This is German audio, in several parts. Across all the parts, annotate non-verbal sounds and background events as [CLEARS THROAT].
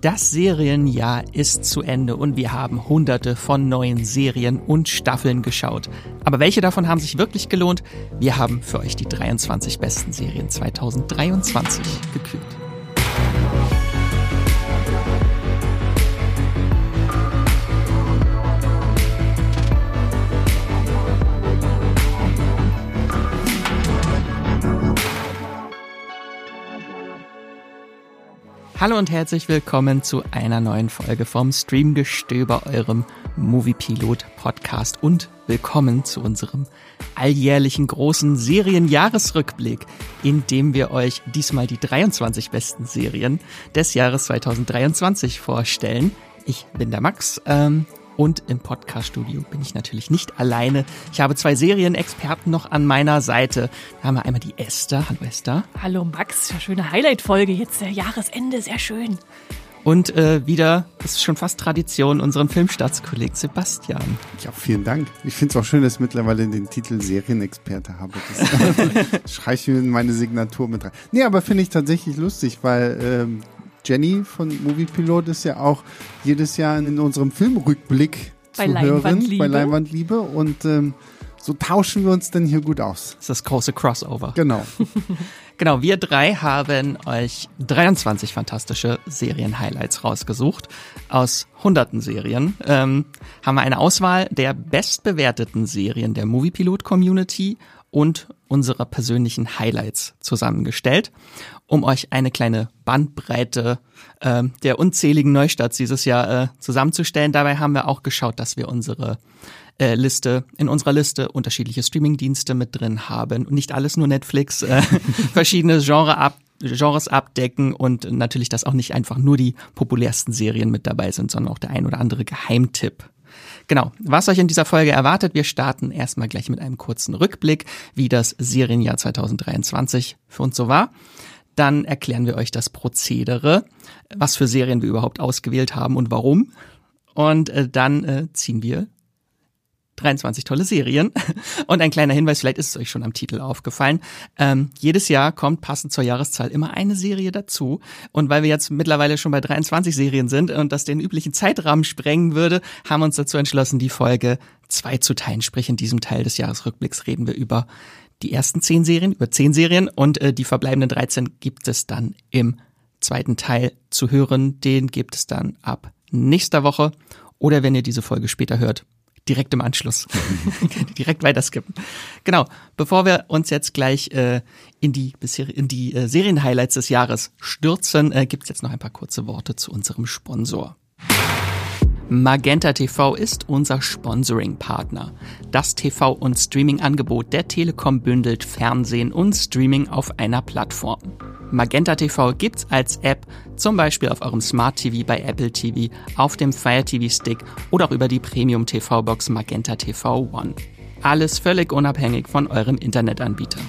Das Serienjahr ist zu Ende und wir haben hunderte von neuen Serien und Staffeln geschaut. Aber welche davon haben sich wirklich gelohnt? Wir haben für euch die 23 besten Serien 2023 gekürt. Hallo und herzlich willkommen zu einer neuen Folge vom Streamgestöber, eurem Moviepilot Podcast und willkommen zu unserem alljährlichen großen Serienjahresrückblick, in dem wir euch diesmal die 23 besten Serien des Jahres 2023 vorstellen. Ich bin der Max ähm, und im Podcast-Studio bin ich natürlich nicht alleine. Ich habe zwei Serienexperten noch an meiner Seite. Da haben wir einmal die Esther. Hallo Esther. Hallo Max, ja, schöne Highlight-Folge. Jetzt der Jahresende, sehr schön. Und äh, wieder, das ist schon fast Tradition, unseren Filmstaatskolleg Sebastian. Ja, vielen Dank. Ich finde es auch schön, dass ich mittlerweile den Titel Serienexperte habe. Das [LAUGHS] schreibe ich mir in meine Signatur mit rein. Nee, aber finde ich tatsächlich lustig, weil ähm, Jenny von Moviepilot ist ja auch jedes Jahr in unserem Filmrückblick bei zu hören, bei Leinwandliebe und ähm, so tauschen wir uns dann hier gut aus. Das ist das große Crossover. Genau. [LAUGHS] Genau, wir drei haben euch 23 fantastische Serien-Highlights rausgesucht. Aus hunderten Serien ähm, haben wir eine Auswahl der bestbewerteten Serien der Moviepilot-Community und unserer persönlichen Highlights zusammengestellt, um euch eine kleine Bandbreite äh, der unzähligen Neustarts dieses Jahr äh, zusammenzustellen. Dabei haben wir auch geschaut, dass wir unsere äh, Liste, in unserer Liste unterschiedliche Streamingdienste mit drin haben und nicht alles nur Netflix, äh, [LAUGHS] verschiedene Genre ab, Genres abdecken und natürlich, dass auch nicht einfach nur die populärsten Serien mit dabei sind, sondern auch der ein oder andere Geheimtipp. Genau, was euch in dieser Folge erwartet, wir starten erstmal gleich mit einem kurzen Rückblick, wie das Serienjahr 2023 für uns so war. Dann erklären wir euch das Prozedere, was für Serien wir überhaupt ausgewählt haben und warum. Und äh, dann äh, ziehen wir 23 tolle Serien. [LAUGHS] Und ein kleiner Hinweis, vielleicht ist es euch schon am Titel aufgefallen. Ähm, jedes Jahr kommt passend zur Jahreszahl immer eine Serie dazu. Und weil wir jetzt mittlerweile schon bei 23 Serien sind und das den üblichen Zeitrahmen sprengen würde, haben wir uns dazu entschlossen, die Folge zwei zu teilen. Sprich, in diesem Teil des Jahresrückblicks reden wir über die ersten zehn Serien, über zehn Serien und äh, die verbleibenden 13 gibt es dann im zweiten Teil zu hören. Den gibt es dann ab nächster Woche. Oder wenn ihr diese Folge später hört, direkt im Anschluss. [LAUGHS] [LAUGHS] direkt weiterskippen. Genau. Bevor wir uns jetzt gleich äh, in die in die äh, Serienhighlights des Jahres stürzen, äh, gibt es jetzt noch ein paar kurze Worte zu unserem Sponsor. Magenta TV ist unser Sponsoring-Partner. Das TV- und Streaming-Angebot der Telekom bündelt Fernsehen und Streaming auf einer Plattform. Magenta TV gibt's als App, zum Beispiel auf eurem Smart TV bei Apple TV, auf dem Fire TV Stick oder auch über die Premium TV Box Magenta TV One. Alles völlig unabhängig von eurem Internetanbieter.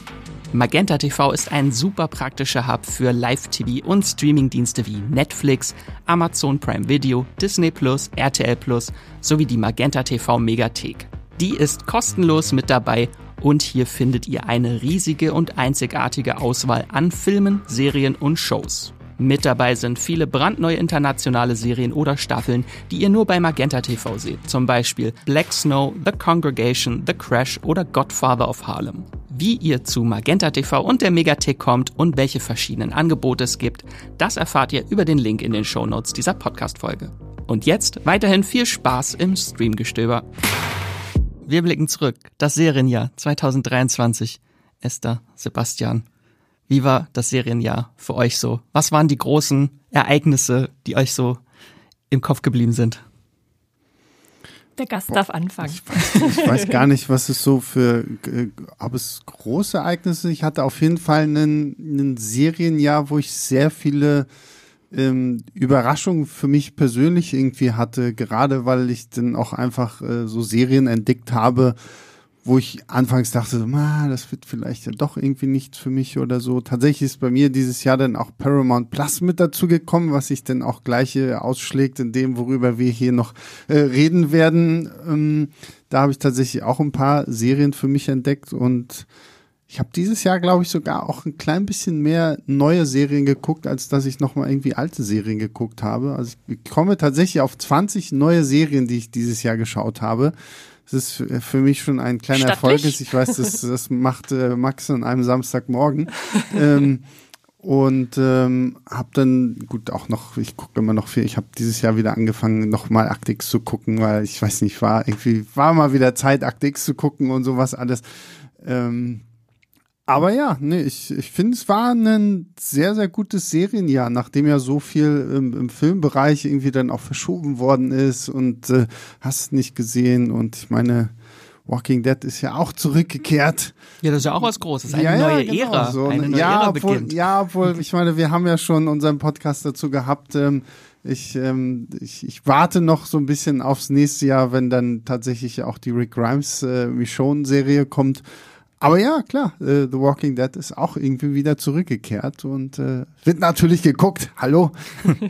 Magenta TV ist ein super praktischer Hub für Live-TV und Streamingdienste wie Netflix, Amazon Prime Video, Disney Plus, RTL Plus sowie die Magenta TV Megathek. Die ist kostenlos mit dabei und hier findet ihr eine riesige und einzigartige Auswahl an Filmen, Serien und Shows. Mit dabei sind viele brandneue internationale Serien oder Staffeln, die ihr nur bei Magenta TV seht. Zum Beispiel Black Snow, The Congregation, The Crash oder Godfather of Harlem. Wie ihr zu Magenta TV und der Megathek kommt und welche verschiedenen Angebote es gibt, das erfahrt ihr über den Link in den Shownotes dieser Podcast-Folge. Und jetzt weiterhin viel Spaß im Streamgestöber. Wir blicken zurück. Das Serienjahr 2023. Esther, Sebastian, wie war das Serienjahr für euch so? Was waren die großen Ereignisse, die euch so im Kopf geblieben sind? Der Gast darf anfangen. Ich weiß, ich weiß gar nicht, was es so für, äh, ob es große Ereignisse. Ich hatte auf jeden Fall einen Serienjahr, wo ich sehr viele ähm, Überraschungen für mich persönlich irgendwie hatte, gerade weil ich dann auch einfach äh, so Serien entdeckt habe, wo ich anfangs dachte, ah, das wird vielleicht ja doch irgendwie nichts für mich oder so. Tatsächlich ist bei mir dieses Jahr dann auch Paramount Plus mit dazu gekommen, was sich dann auch gleich äh, ausschlägt in dem, worüber wir hier noch äh, reden werden. Ähm, da habe ich tatsächlich auch ein paar Serien für mich entdeckt und ich habe dieses Jahr, glaube ich, sogar auch ein klein bisschen mehr neue Serien geguckt, als dass ich nochmal irgendwie alte Serien geguckt habe. Also ich komme tatsächlich auf 20 neue Serien, die ich dieses Jahr geschaut habe. Das ist für mich schon ein kleiner Erfolg. Ich weiß, das, das [LAUGHS] macht äh, Max an einem Samstagmorgen. ähm, und ähm, habe dann gut auch noch, ich gucke immer noch viel. Ich habe dieses Jahr wieder angefangen, nochmal Aktix zu gucken, weil ich weiß nicht, war irgendwie war mal wieder Zeit, Aktix zu gucken und sowas alles. Ähm, aber ja, nee, ich, ich finde, es war ein sehr, sehr gutes Serienjahr, nachdem ja so viel im, im Filmbereich irgendwie dann auch verschoben worden ist und äh, hast nicht gesehen. Und ich meine, Walking Dead ist ja auch zurückgekehrt. Ja, das ist ja auch was Großes. Eine ja, neue ja, genau. Ära. So, eine neue ja, Ära obwohl, beginnt. Ja, obwohl, ich meine, wir haben ja schon unseren Podcast dazu gehabt. Ähm, ich, ähm, ich, ich warte noch so ein bisschen aufs nächste Jahr, wenn dann tatsächlich auch die Rick Grimes äh, Michonne-Serie kommt. Aber ja, klar, äh, The Walking Dead ist auch irgendwie wieder zurückgekehrt und äh, wird natürlich geguckt. Hallo.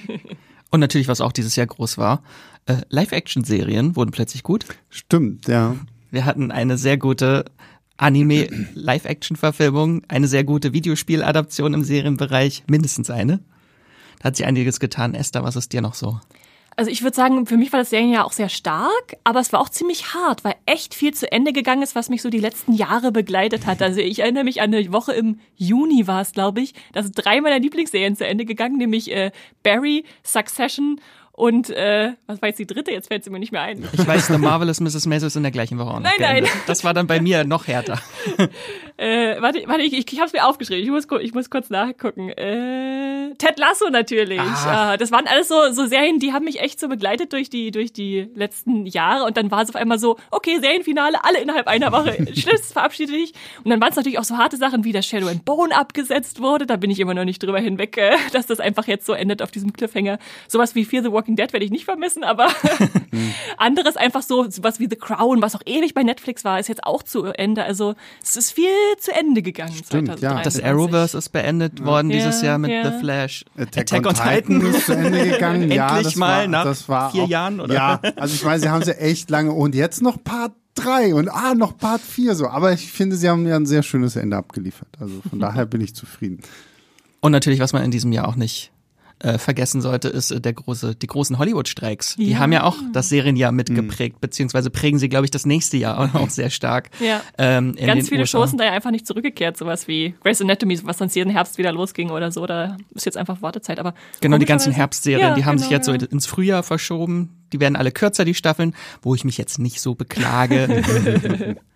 [LAUGHS] und natürlich, was auch dieses Jahr groß war, äh, Live-Action-Serien wurden plötzlich gut. Stimmt, ja. Wir hatten eine sehr gute Anime-Live-Action-Verfilmung, [CLEARS THROAT] eine sehr gute Videospieladaption im Serienbereich, mindestens eine. Da hat sich einiges getan. Esther, was ist dir noch so? Also ich würde sagen, für mich war das Serienjahr auch sehr stark, aber es war auch ziemlich hart, weil echt viel zu Ende gegangen ist, was mich so die letzten Jahre begleitet hat. Also ich erinnere mich an eine Woche im Juni war es, glaube ich. Da sind drei meiner Lieblingsserien zu Ende gegangen, nämlich äh, Barry, Succession und äh, was war jetzt die dritte? Jetzt fällt sie mir nicht mehr ein. Ich weiß, The Marvelous Mrs. Maisel ist in der gleichen Woche auch noch Nein, nein. Das war dann bei mir noch härter. [LAUGHS] äh, warte, warte, ich, ich, ich habe es mir aufgeschrieben. Ich muss, ich muss kurz nachgucken. Äh, Ted Lasso natürlich. Ah. Äh, das waren alles so, so Serien, die haben mich echt so begleitet durch die, durch die letzten Jahre. Und dann war es auf einmal so, okay, Serienfinale, alle innerhalb einer Woche. [LAUGHS] Schluss, verabschiede dich. Und dann waren es natürlich auch so harte Sachen, wie das Shadow and Bone abgesetzt wurde. Da bin ich immer noch nicht drüber hinweg, äh, dass das einfach jetzt so endet auf diesem Cliffhanger. Sowas wie Fear the Walking Dead werde ich nicht vermissen, aber [LAUGHS] [LAUGHS] anderes einfach so, was wie The Crown, was auch ewig bei Netflix war, ist jetzt auch zu Ende. Also es ist viel zu Ende gegangen. Stimmt, ja. Das Arrowverse ist beendet ja. worden dieses Jahr mit ja. The Flash. Attack, Attack on, Titan. Titan ist zu Ende gegangen. [LAUGHS] Endlich ja, das mal war, nach das war vier auch, Jahren, oder? Ja, also ich meine, sie haben sie echt lange und jetzt noch Part drei und ah, noch Part vier so. Aber ich finde, sie haben ja ein sehr schönes Ende abgeliefert. Also von daher bin ich zufrieden. Und natürlich, was man in diesem Jahr auch nicht äh, vergessen sollte, ist äh, der große, die großen Hollywood-Streiks. Ja. Die haben ja auch das Serienjahr mitgeprägt, mhm. beziehungsweise prägen sie, glaube ich, das nächste Jahr auch sehr stark. Ja. Ähm, Ganz viele USA. Shows sind da ja einfach nicht zurückgekehrt, sowas wie Grey's Anatomy, was sonst jeden Herbst wieder losging oder so. Da ist jetzt einfach Wartezeit. Aber genau, die ganzen Herbstserien, ja, die haben genau, sich jetzt so ins Frühjahr verschoben. Die werden alle kürzer, die Staffeln, wo ich mich jetzt nicht so beklage. [LAUGHS] [LAUGHS]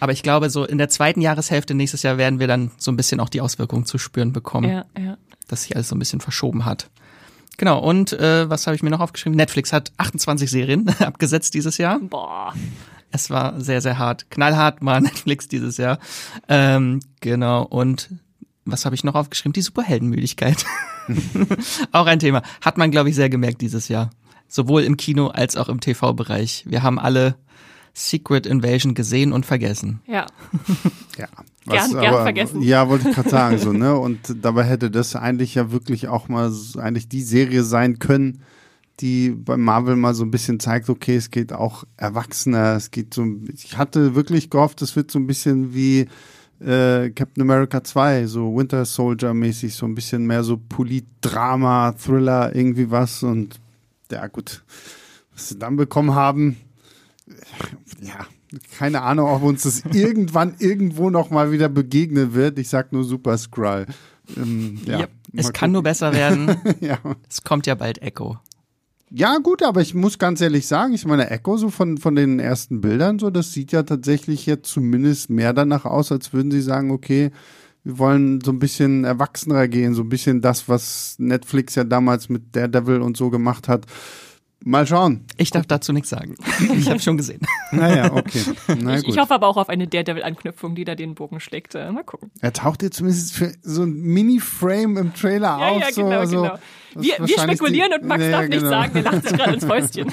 Aber ich glaube, so in der zweiten Jahreshälfte nächstes Jahr werden wir dann so ein bisschen auch die Auswirkungen zu spüren bekommen. Ja, ja dass sich alles so ein bisschen verschoben hat. Genau, und äh, was habe ich mir noch aufgeschrieben? Netflix hat 28 Serien [LAUGHS] abgesetzt dieses Jahr. Boah. Es war sehr, sehr hart. Knallhart war [LAUGHS] Netflix dieses Jahr. Ähm, genau, und was habe ich noch aufgeschrieben? Die Superheldenmüdigkeit. [LAUGHS] auch ein Thema. Hat man, glaube ich, sehr gemerkt dieses Jahr. Sowohl im Kino als auch im TV-Bereich. Wir haben alle Secret Invasion gesehen und vergessen. Ja. [LAUGHS] ja. Was, gern, gern vergessen. Ja, wollte ich gerade sagen, so, ne? Und dabei hätte das eigentlich ja wirklich auch mal eigentlich die Serie sein können, die bei Marvel mal so ein bisschen zeigt, okay, es geht auch erwachsener, es geht so, ich hatte wirklich gehofft, es wird so ein bisschen wie äh, Captain America 2, so Winter Soldier mäßig, so ein bisschen mehr so Polit-Drama, Thriller, irgendwie was und ja gut, was sie dann bekommen haben, ja, keine Ahnung, ob uns das irgendwann irgendwo noch mal wieder begegnen wird. Ich sag nur Super Skrull. Ähm, ja, yep. Es kann nur besser werden. [LAUGHS] ja. Es kommt ja bald Echo. Ja, gut, aber ich muss ganz ehrlich sagen, ich meine, Echo so von, von den ersten Bildern, so, das sieht ja tatsächlich jetzt zumindest mehr danach aus, als würden sie sagen, okay, wir wollen so ein bisschen erwachsener gehen, so ein bisschen das, was Netflix ja damals mit Daredevil und so gemacht hat. Mal schauen. Ich darf dazu nichts sagen. [LAUGHS] Ich habe schon gesehen. Naja, okay. Na, ich, ich, hoffe aber auch auf eine Daredevil-Anknüpfung, die da den Bogen schlägt. Äh, mal gucken. Er taucht jetzt zumindest für so ein Mini-Frame im Trailer ja, auf. Ja, genau, so, genau. Wir, wir spekulieren die, und Max naja, darf genau. nichts sagen. Er lacht sich gerade ins [LAUGHS] Fäustchen.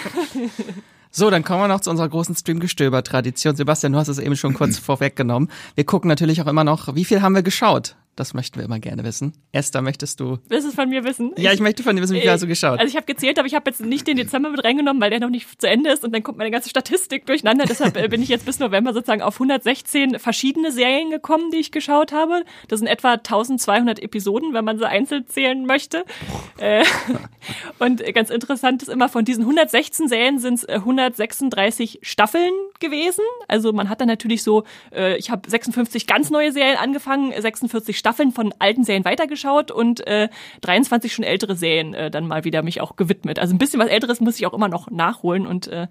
So, dann kommen wir noch zu unserer großen Streamgestöber-Tradition. Sebastian, du hast es eben schon kurz [CLEARS THROAT] vorweggenommen. Wir gucken natürlich auch immer noch, wie viel haben wir geschaut Das möchten wir immer gerne wissen. Esther, möchtest du? Willst du es von mir wissen? Ja, ich, möchte von dir wissen, wie viel hast du geschaut? Also ich habe gezählt, aber ich habe jetzt nicht den Dezember mit reingenommen, weil der noch nicht zu Ende ist und dann kommt meine ganze Statistik durcheinander. Deshalb äh, bin ich jetzt bis November sozusagen auf 116 verschiedene Serien gekommen, die ich geschaut habe. Das sind etwa 1200 Episoden, wenn man sie einzeln zählen möchte. Äh, und ganz interessant ist immer, von diesen 116 Serien sind es 136 Staffeln gewesen. Also man hat dann natürlich so, äh, ich habe 56 ganz neue Serien angefangen, 46 Staffeln von alten Serien weitergeschaut und äh, 23 schon ältere Serien äh, dann mal wieder mich auch gewidmet. Also ein bisschen was Älteres muss ich auch immer noch nachholen und äh,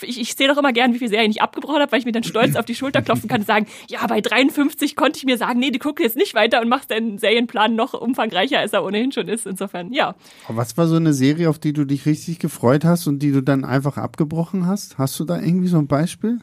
ich, ich sehe doch immer gern, wie viele Serien ich abgebrochen habe, weil ich mir dann stolz auf die Schulter klopfen kann und sagen, ja, bei 53 konnte ich mir sagen, nee, du guckst jetzt nicht weiter und machst deinen Serienplan noch umfangreicher, als er ohnehin schon ist. Insofern, ja. Was war so eine Serie, auf die du dich richtig gefreut hast und die du dann einfach abgebrochen hast? Hast du da irgendwie so ein Beispiel?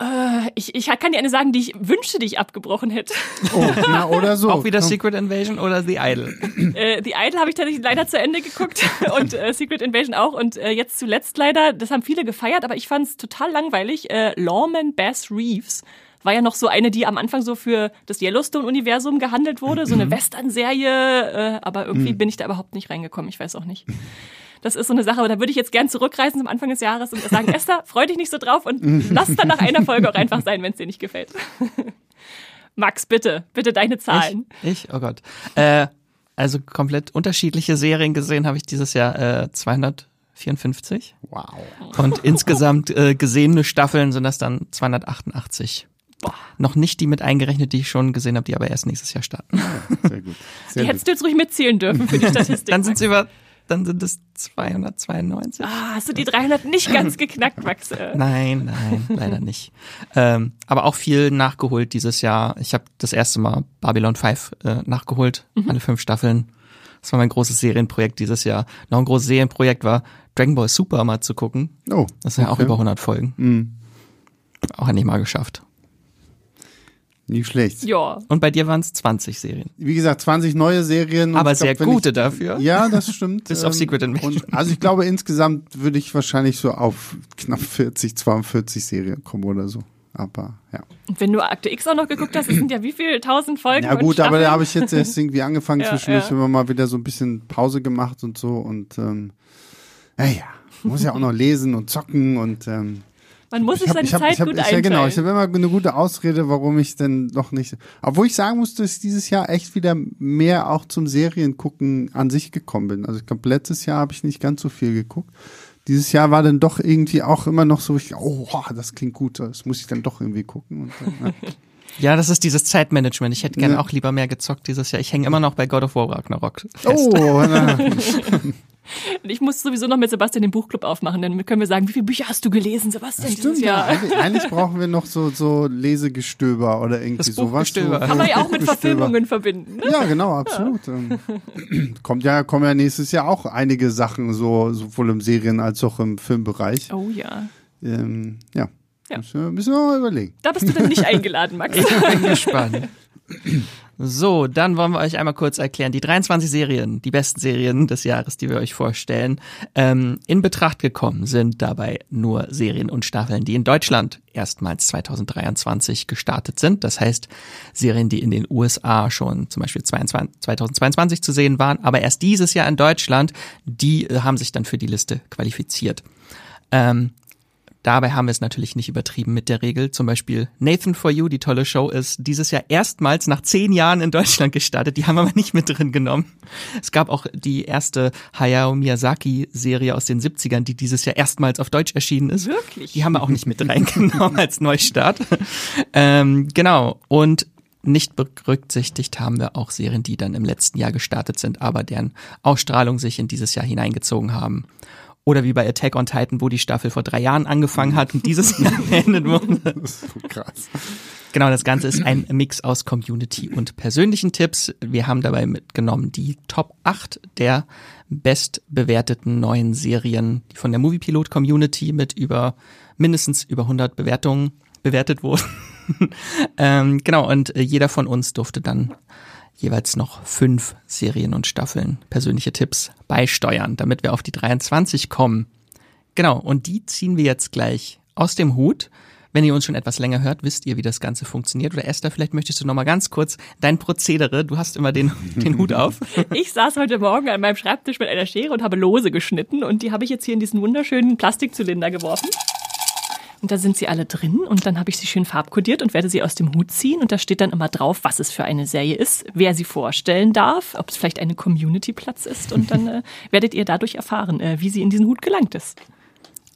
Äh, ich, ich kann dir eine sagen, die ich wünschte, die ich abgebrochen hätte. [LAUGHS] Oh, na, oder so. Auch wieder Secret Invasion oder The Idol? äh, The Idol habe ich tatsächlich leider zu Ende geguckt [LAUGHS] und äh, Secret Invasion auch und äh, jetzt zuletzt leider, das haben viele gefeiert, aber ich fand es total langweilig. Äh, Lawman Bass Reeves war ja noch so eine, die am Anfang so für das Yellowstone-Universum gehandelt wurde, so eine mhm. Western-Serie, äh, aber irgendwie mhm. bin ich da überhaupt nicht reingekommen, ich weiß auch nicht. Das ist so eine Sache, aber da würde ich jetzt gern zurückreisen zum Anfang des Jahres und sagen, [LAUGHS] Esther, freu dich nicht so drauf und lass dann nach einer Folge auch einfach sein, wenn es dir nicht gefällt. [LAUGHS] Max, bitte, bitte deine Zahlen. Ich? ich? Oh Gott. Äh, also komplett unterschiedliche Serien gesehen habe ich dieses Jahr äh, 254. Wow. Und [LAUGHS] insgesamt äh, gesehene Staffeln sind das dann 288. Boah. Noch nicht die mit eingerechnet, die ich schon gesehen habe, die aber erst nächstes Jahr starten. Sehr gut. Sehr die gut. hättest du jetzt ruhig mitzählen dürfen für die Statistik. dann sind sie über dann sind es 292. Ah, hast du die 300 nicht ganz geknackt, Max? [LAUGHS] nein, nein, leider nicht. Ähm, aber auch viel nachgeholt dieses Jahr. Ich habe das erste Mal Babylon 5 äh, nachgeholt, mhm. alle fünf Staffeln. Das war mein großes Serienprojekt dieses Jahr. Noch ein großes Serienprojekt war Dragon Ball Super mal zu gucken. Oh. Das ist ja auch über 100 Folgen. Mhm. Auch endlich mal geschafft. Nicht schlecht. Ja. Und bei dir waren es 20 Serien. Wie gesagt, 20 neue Serien. Aber sehr glaub, gute ich, dafür. Ja, das stimmt. [LAUGHS] Bis auf ähm, Secret Invasion. also ich glaube, insgesamt würde ich wahrscheinlich so auf knapp 40, 42 Serien kommen oder so. Aber ja. Und wenn du Akte X auch noch geguckt hast, das sind ja wie viele tausend Folgen? Ja gut, aber da habe ich jetzt erst irgendwie angefangen [LAUGHS] ja, zwischendurch ja. immer mal wieder so ein bisschen Pause gemacht und so und ähm, naja, muss ja auch noch lesen und zocken und ähm, man muss sich seine hab, Zeit hab, gut einteilen. Ja, genau. Ich habe immer eine gute Ausrede, warum ich denn noch nicht. Obwohl ich sagen muss, dass ich dieses Jahr echt wieder mehr auch zum Seriengucken an sich gekommen bin. Also ich glaube, letztes Jahr habe ich nicht ganz so viel geguckt. Dieses Jahr war dann doch irgendwie auch immer noch so, ich, oh, das klingt gut, das muss ich dann doch irgendwie gucken. Dann, [LAUGHS] ja. Ja, das ist dieses Zeitmanagement. Ich hätte gerne ja. auch lieber mehr gezockt dieses Jahr. Ich hänge immer noch bei God of War Ragnarok. Fest. Oh, na. [LAUGHS] ich muss sowieso noch mit Sebastian den Buchclub aufmachen, dann können wir sagen, wie viele Bücher hast du gelesen, Sebastian, Stimmt, dieses Jahr? Ja. Eigentlich, brauchen wir noch so, so Lesegestöber oder irgendwie das sowas. So, Kann man ja auch mit Verfilmungen verbinden. Ne? Ja, genau, absolut. Ja. Ähm, [CLEARS THROAT] kommt ja, kommen ja nächstes Jahr auch einige Sachen, so sowohl im Serien- als auch im Filmbereich. Oh ja. Ähm, ja. Ja. Müssen wir mal überlegen. Da bist du dann nicht [LAUGHS] eingeladen, Max. Ich bin gespannt. [LAUGHS] So, dann wollen wir euch einmal kurz erklären. Die 23 Serien, die besten Serien des Jahres, die wir euch vorstellen. Ähm, in Betracht gekommen sind dabei nur Serien und Staffeln, die in Deutschland erstmals 2023 gestartet sind. Das heißt, Serien, die in den USA schon zum Beispiel 22, 2022 zu sehen waren, aber erst dieses Jahr in Deutschland, die äh, haben sich dann für die Liste qualifiziert. Ähm, Dabei haben wir es natürlich nicht übertrieben mit der Regel. Zum Beispiel Nathan for You, die tolle Show, ist dieses Jahr erstmals nach zehn Jahren in Deutschland gestartet. Die haben wir aber nicht mit drin genommen. Es gab auch die erste Hayao Miyazaki-Serie aus den 70ern, die dieses Jahr erstmals auf Deutsch erschienen ist. Wirklich? Die haben wir auch nicht mit reingenommen als Neustart. ähm, genau. Und nicht berücksichtigt haben wir auch Serien, die dann im letzten Jahr gestartet sind, aber deren Ausstrahlung sich in dieses Jahr hineingezogen haben. Oder wie bei Attack on Titan, wo die Staffel vor drei Jahren angefangen hat und dieses Jahr beendet wurde. [LAUGHS] Das ist so krass. Genau, das Ganze ist ein Mix aus Community und persönlichen Tipps. Wir haben dabei mitgenommen die Top 8 der bestbewerteten neuen Serien, die von der Moviepilot Community mit über mindestens über 100 Bewertungen bewertet wurden. [LAUGHS] ähm, genau, und jeder von uns durfte dann jeweils noch fünf Serien und Staffeln persönliche Tipps beisteuern, damit wir auf die 23 kommen. Genau, und die ziehen wir jetzt gleich aus dem Hut. Wenn ihr uns schon etwas länger hört, wisst ihr, wie das Ganze funktioniert. Oder Esther, vielleicht möchtest du noch mal ganz kurz dein Prozedere. Du hast immer den, [LAUGHS] den Hut auf. [LAUGHS] Ich saß heute Morgen an meinem Schreibtisch mit einer Schere und habe Lose geschnitten und die habe ich jetzt hier in diesen wunderschönen Plastikzylinder geworfen. Und da sind sie alle drin und dann habe ich sie schön farbkodiert und werde sie aus dem Hut ziehen und da steht dann immer drauf, was es für eine Serie ist, wer sie vorstellen darf, ob es vielleicht eine Community-Platz ist und dann [LAUGHS] äh, werdet ihr dadurch erfahren, äh, wie sie in diesen Hut gelangt ist.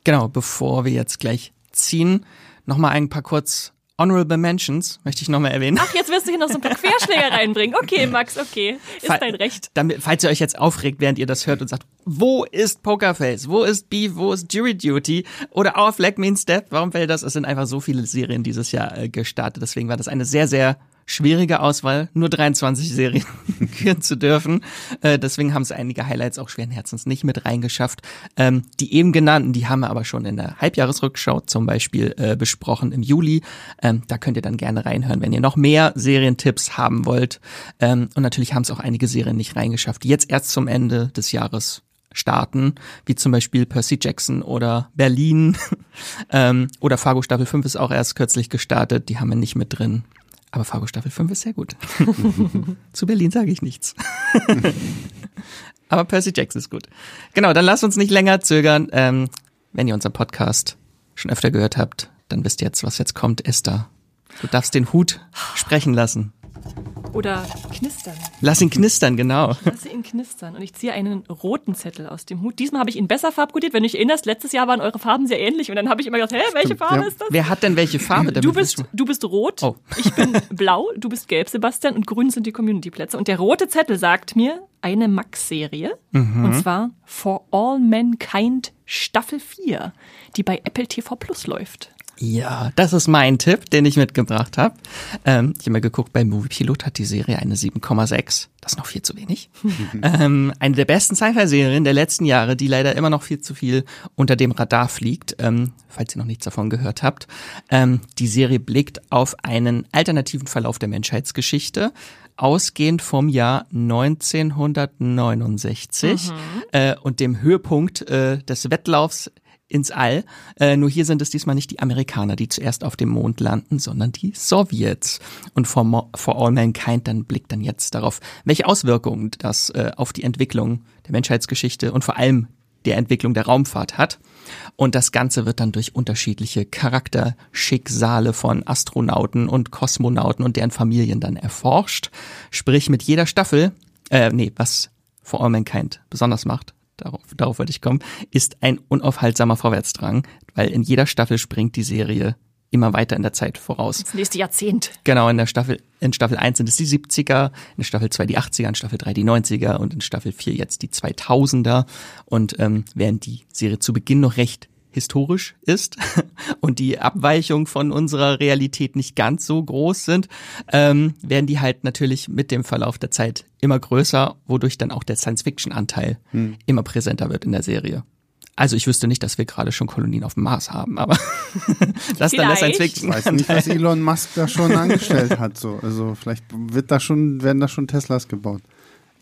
Genau, bevor wir jetzt gleich ziehen, nochmal ein paar kurz Honorable Mentions möchte ich nochmal erwähnen. Ach, jetzt wirst du hier noch so ein paar Querschläger [LAUGHS] reinbringen. Okay, Max, okay. Ist Fall, dein Recht. Damit, falls ihr euch jetzt aufregt, während ihr das hört und sagt, wo ist Pokerface? Wo ist Beef? Wo ist Jury Duty? Oder Our Flag Means Death? Warum fällt das? Es sind einfach so viele Serien dieses Jahr äh, gestartet. Deswegen war das eine sehr, sehr schwierige Auswahl, nur 23 Serien [LAUGHS] küren zu dürfen. Äh, deswegen haben es einige Highlights auch schweren Herzens nicht mit reingeschafft. Ähm, die eben genannten, die haben wir aber schon in der Halbjahresrückschau zum Beispiel äh, besprochen im Juli. Ähm, da könnt ihr dann gerne reinhören, wenn ihr noch mehr Serientipps haben wollt. Ähm, und natürlich haben es auch einige Serien nicht reingeschafft, die jetzt erst zum Ende des Jahres starten, wie zum Beispiel Percy Jackson oder Berlin [LAUGHS] ähm, oder Fargo Staffel 5 ist auch erst kürzlich gestartet, die haben wir nicht mit drin. Aber Fargo Staffel 5 ist sehr gut. [LAUGHS] Zu Berlin sage ich nichts. Aber Percy Jackson ist gut. Genau, dann lasst uns nicht länger zögern. Ähm, wenn ihr unseren Podcast schon öfter gehört habt, dann wisst ihr jetzt, was jetzt kommt. Esther, du darfst den Hut sprechen lassen. Oder knistern. Lass ihn knistern, genau. Ich lasse ihn knistern. Und ich ziehe einen roten Zettel aus dem Hut. Diesmal habe ich ihn besser farbkodiert. Wenn du dich erinnerst, letztes Jahr waren eure Farben sehr ähnlich. Und dann habe ich immer gedacht, hä, welche Farbe ja. ist das? Wer hat denn welche Farbe? Du bist, du bist rot, oh. ich bin [LAUGHS] blau, du bist gelb, Sebastian, und grün sind die Community-Plätze. Und der rote Zettel sagt mir eine Max-Serie. Mhm. Und zwar For All Mankind Staffel 4, die bei Apple TV Plus läuft. Ja, das ist mein Tipp, den ich mitgebracht habe. Ähm, ich habe mal geguckt, bei Movie Pilot hat die Serie eine 7,6. Das ist noch viel zu wenig. [LAUGHS] ähm, eine der besten Sci-Fi-Serien der letzten Jahre, die leider immer noch viel zu viel unter dem Radar fliegt, ähm, falls ihr noch nichts davon gehört habt. Ähm, die Serie blickt auf einen alternativen Verlauf der Menschheitsgeschichte, ausgehend vom Jahr 1969 mhm. äh, und dem Höhepunkt äh, des Wettlaufs ins All. Äh, nur hier sind es diesmal nicht die Amerikaner, die zuerst auf dem Mond landen, sondern die Sowjets. Und For, For All Mankind dann blickt dann jetzt darauf, welche Auswirkungen das äh, auf die Entwicklung der Menschheitsgeschichte und vor allem der Entwicklung der Raumfahrt hat. Und das Ganze wird dann durch unterschiedliche Charakterschicksale von Astronauten und Kosmonauten und deren Familien dann erforscht. Sprich, mit jeder Staffel, äh, nee, was For All Mankind besonders macht, darauf, darauf wollte ich kommen, ist ein unaufhaltsamer Vorwärtsdrang, weil in jeder Staffel springt die Serie immer weiter in der Zeit voraus. Das nächste Jahrzehnt. Genau, in der Staffel, in Staffel 1 sind es die 70er, in Staffel 2 die 80er, in Staffel 3 die 90er und in Staffel 4 jetzt die 2000er. Und ähm, während die Serie zu Beginn noch recht historisch ist [LAUGHS] und die Abweichung von unserer Realität nicht ganz so groß sind, ähm, werden die halt natürlich mit dem Verlauf der Zeit immer größer, wodurch dann auch der Science-Fiction-Anteil hm. immer präsenter wird in der Serie. Also ich wüsste nicht, dass wir gerade schon Kolonien auf dem Mars haben, aber [LAUGHS] das dann der Science Fiction. Ich weiß nicht, was Elon Musk da schon angestellt hat. So. Also vielleicht wird da schon, werden da schon Teslas gebaut.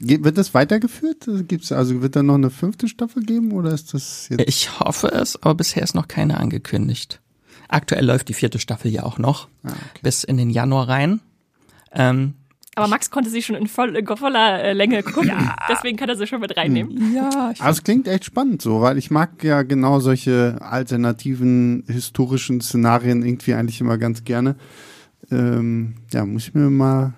Wird das weitergeführt? Gibt's, also wird da noch eine fünfte Staffel geben oder ist das jetzt? Ich hoffe es, aber bisher ist noch keine angekündigt. Aktuell läuft die vierte Staffel ja auch noch ah, okay. bis in den Januar rein. Ähm, aber Max konnte sie schon in, voll, in voller äh, Länge [LAUGHS] gucken, ja. deswegen kann er sie schon mit reinnehmen. Hm. Ja, also es klingt echt spannend so, weil ich mag ja genau solche alternativen historischen Szenarien irgendwie eigentlich immer ganz gerne. Ähm, ja, muss ich mir mal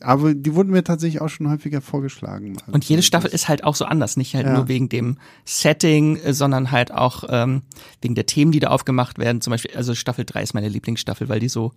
aber die wurden mir tatsächlich auch schon häufiger vorgeschlagen. Und jede Staffel ist halt auch so anders, nicht halt ja. nur wegen dem Setting, äh, sondern halt auch ähm, wegen der Themen, die da aufgemacht werden. Zum Beispiel, also Staffel 3 ist meine Lieblingsstaffel, weil die so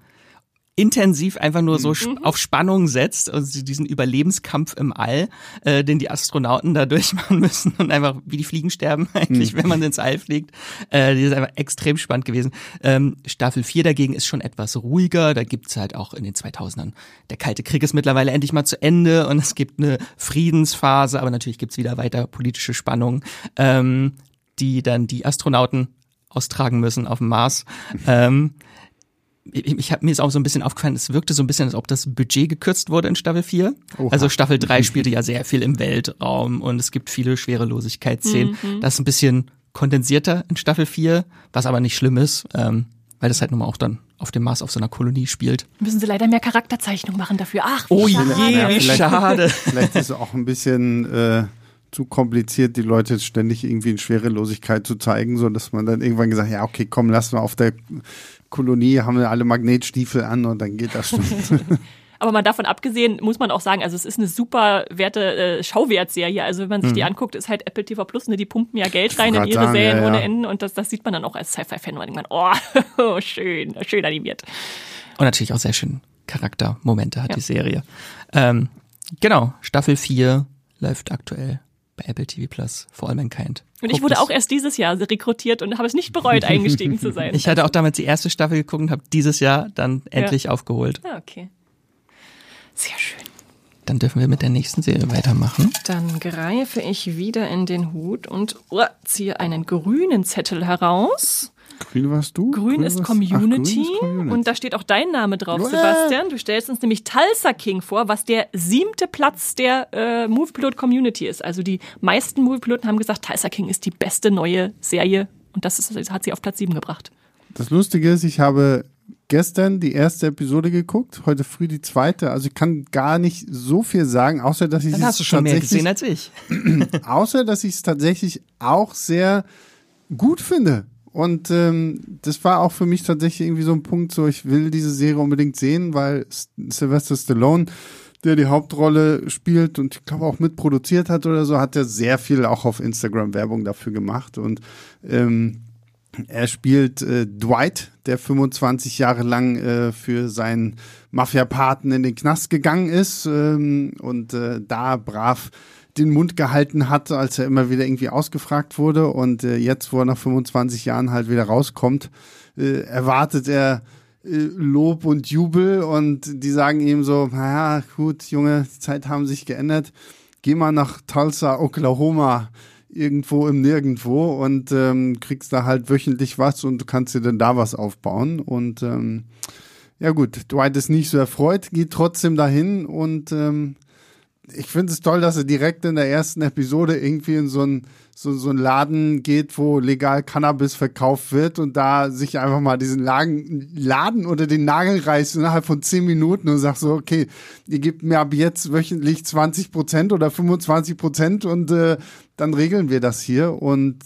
intensiv einfach nur so mhm. auf Spannung setzt, also diesen Überlebenskampf im All, äh, den die Astronauten da [LAUGHS] durchmachen müssen und einfach wie die Fliegen sterben [LAUGHS] eigentlich, mhm. wenn man ins All fliegt. Äh, die ist einfach extrem spannend gewesen. Ähm, Staffel 4 dagegen ist schon etwas ruhiger, da gibt's halt auch in den 2000ern, der Kalte Krieg ist mittlerweile endlich mal zu Ende und es gibt eine Friedensphase, aber natürlich gibt's wieder weiter politische Spannungen, ähm, die dann die Astronauten austragen müssen auf dem Mars. [LAUGHS] Ähm, ich, ich hab, mir ist auch so ein bisschen aufgefallen, es wirkte so ein bisschen, als ob das Budget gekürzt wurde in Staffel 4. Oha. Also Staffel 3 spielte ja sehr viel im Weltraum und es gibt viele Schwerelosigkeitsszenen. Mhm. Das ist ein bisschen kondensierter in Staffel 4, was aber nicht schlimm ist. Ähm, weil das halt nun mal auch dann auf dem Mars auf so einer Kolonie spielt. Müssen sie leider mehr Charakterzeichnung machen dafür. Ach, Oh je, schade. wie vielleicht- schade. [LAUGHS] Vielleicht ist es auch ein bisschen äh, zu kompliziert, die Leute ständig irgendwie in Schwerelosigkeit zu zeigen, so dass man dann irgendwann gesagt, ja, okay, komm, lass mal auf der Kolonie, haben wir alle Magnetstiefel an und dann geht das schon. [LAUGHS] Aber mal davon abgesehen, muss man auch sagen, also es ist eine super werte äh, Schauwertserie. Also wenn man sich die anguckt, ist halt Apple TV Plus, ne, die pumpen ja Geld rein in ihre sagen, Serien ja, ja. ohne Ende und das, das sieht man dann auch als Sci-Fi-Fan, weil man, oh, [LAUGHS] schön, schön animiert. Und natürlich auch sehr schön Charaktermomente hat Ja. die Serie. Ähm, genau, Staffel 4 läuft aktuell bei Apple TV Plus, For All Mankind. Und ich wurde es. auch erst dieses Jahr rekrutiert und habe es nicht bereut, eingestiegen zu sein. [LAUGHS] Ich hatte auch damals die erste Staffel geguckt und habe dieses Jahr dann endlich aufgeholt. Ah, okay. Sehr schön. Dann dürfen wir mit der nächsten Serie weitermachen. Dann greife ich wieder in den Hut und oh, ziehe einen grünen Zettel heraus. Grün warst du? Grün, ist, warst- Community, Ach, grün ist Community. und da steht auch dein Name drauf, Uah. Sebastian. Du stellst uns nämlich Tulsa King vor, was der siebte Platz der äh, Moviepilot Community ist. Also die meisten Moviepiloten haben gesagt, Tulsa King ist die beste neue Serie und das ist, hat sie auf Platz sieben gebracht. Das Lustige ist, ich habe gestern die erste Episode geguckt, heute früh die zweite. Also ich kann gar nicht so viel sagen, außer dass ich Dann es hast du schon mehr gesehen als ich. [CLEARS THROAT] außer dass ich es tatsächlich auch sehr gut finde. Und ähm, das war auch für mich tatsächlich irgendwie so ein Punkt, so ich will diese Serie unbedingt sehen, weil Sylvester Stallone, der die Hauptrolle spielt und ich glaube auch mitproduziert hat oder so, hat er sehr viel auch auf Instagram Werbung dafür gemacht. Und ähm, er spielt äh, Dwight, der 25 Jahre lang äh, für seinen Mafia-Paten in den Knast gegangen ist ähm, und äh, da brav den Mund gehalten hat, als er immer wieder irgendwie ausgefragt wurde. Und äh, jetzt, wo er nach 25 Jahren halt wieder rauskommt, äh, erwartet er äh, Lob und Jubel und die sagen ihm so, naja, gut, Junge, die Zeit haben sich geändert. Geh mal nach Tulsa, Oklahoma, irgendwo im Nirgendwo und ähm, kriegst da halt wöchentlich was und du kannst dir dann da was aufbauen. Und ähm, ja gut, Dwight ist nicht so erfreut, geht trotzdem dahin und ähm, ich finde es toll, dass er direkt in der ersten Episode irgendwie in so ein so, so Laden geht, wo legal Cannabis verkauft wird und da sich einfach mal diesen Laden, Laden unter den Nagel reißt innerhalb von zehn Minuten und sagt so, okay, ihr gebt mir ab jetzt wöchentlich 20 Prozent oder 25 Prozent und äh, dann regeln wir das hier. Und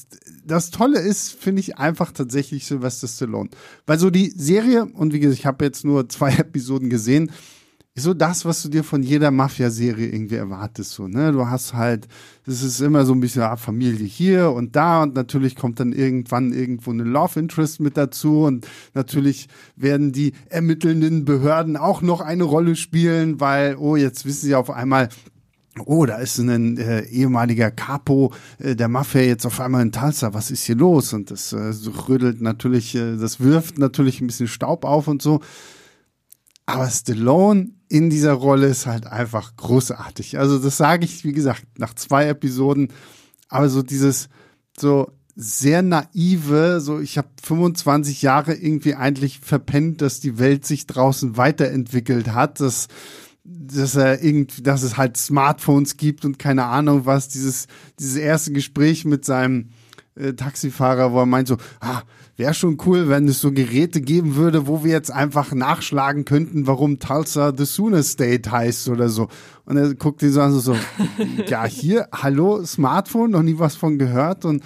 das Tolle ist, finde ich einfach tatsächlich Sylvester Stallone. Weil so die Serie, und wie gesagt, ich habe jetzt nur zwei [LAUGHS] Episoden gesehen, so das, was du dir von jeder Mafia-Serie irgendwie erwartest. So, ne? Du hast halt, das ist immer so ein bisschen ah, Familie hier und da und natürlich kommt dann irgendwann irgendwo eine Love Interest mit dazu und natürlich werden die ermittelnden Behörden auch noch eine Rolle spielen, weil, oh, jetzt wissen sie auf einmal, Oh, da ist ein äh, ehemaliger Capo äh, der Mafia jetzt auf einmal in Tulsa. Was ist hier los? Und das äh, rüttelt natürlich, äh, das wirft natürlich ein bisschen Staub auf und so. Aber Stallone in dieser Rolle ist halt einfach großartig. Also das sage ich, wie gesagt, nach zwei Episoden. Aber so dieses, so sehr naive, so ich habe 25 Jahre irgendwie eigentlich verpennt, dass die Welt sich draußen weiterentwickelt hat, dass dass er irgendwie, dass es halt Smartphones gibt und keine Ahnung was. Dieses dieses erste Gespräch mit seinem äh, Taxifahrer, wo er meint so, ah, wäre schon cool, wenn es so Geräte geben würde, wo wir jetzt einfach nachschlagen könnten, warum Tulsa the Sooner State heißt oder so. Und er guckt ihn so an, so, so [LAUGHS] ja, hier, hallo, Smartphone, noch nie was von gehört und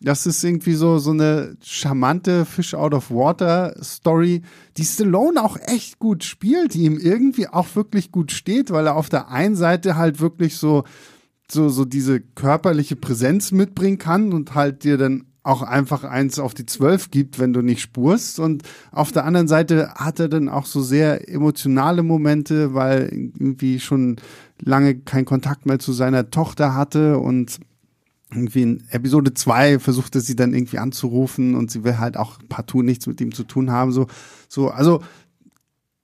das ist irgendwie so, so eine charmante Fish out of water Story, die Stallone auch echt gut spielt, die ihm irgendwie auch wirklich gut steht, weil er auf der einen Seite halt wirklich so, so, so diese körperliche Präsenz mitbringen kann und halt dir dann auch einfach eins auf die zwölf gibt, wenn du nicht spurst. Und auf der anderen Seite hat er dann auch so sehr emotionale Momente, weil irgendwie schon lange kein Kontakt mehr zu seiner Tochter hatte und irgendwie in Episode zwei versuchte sie dann irgendwie anzurufen und sie will halt auch partout nichts mit ihm zu tun haben. So, so, also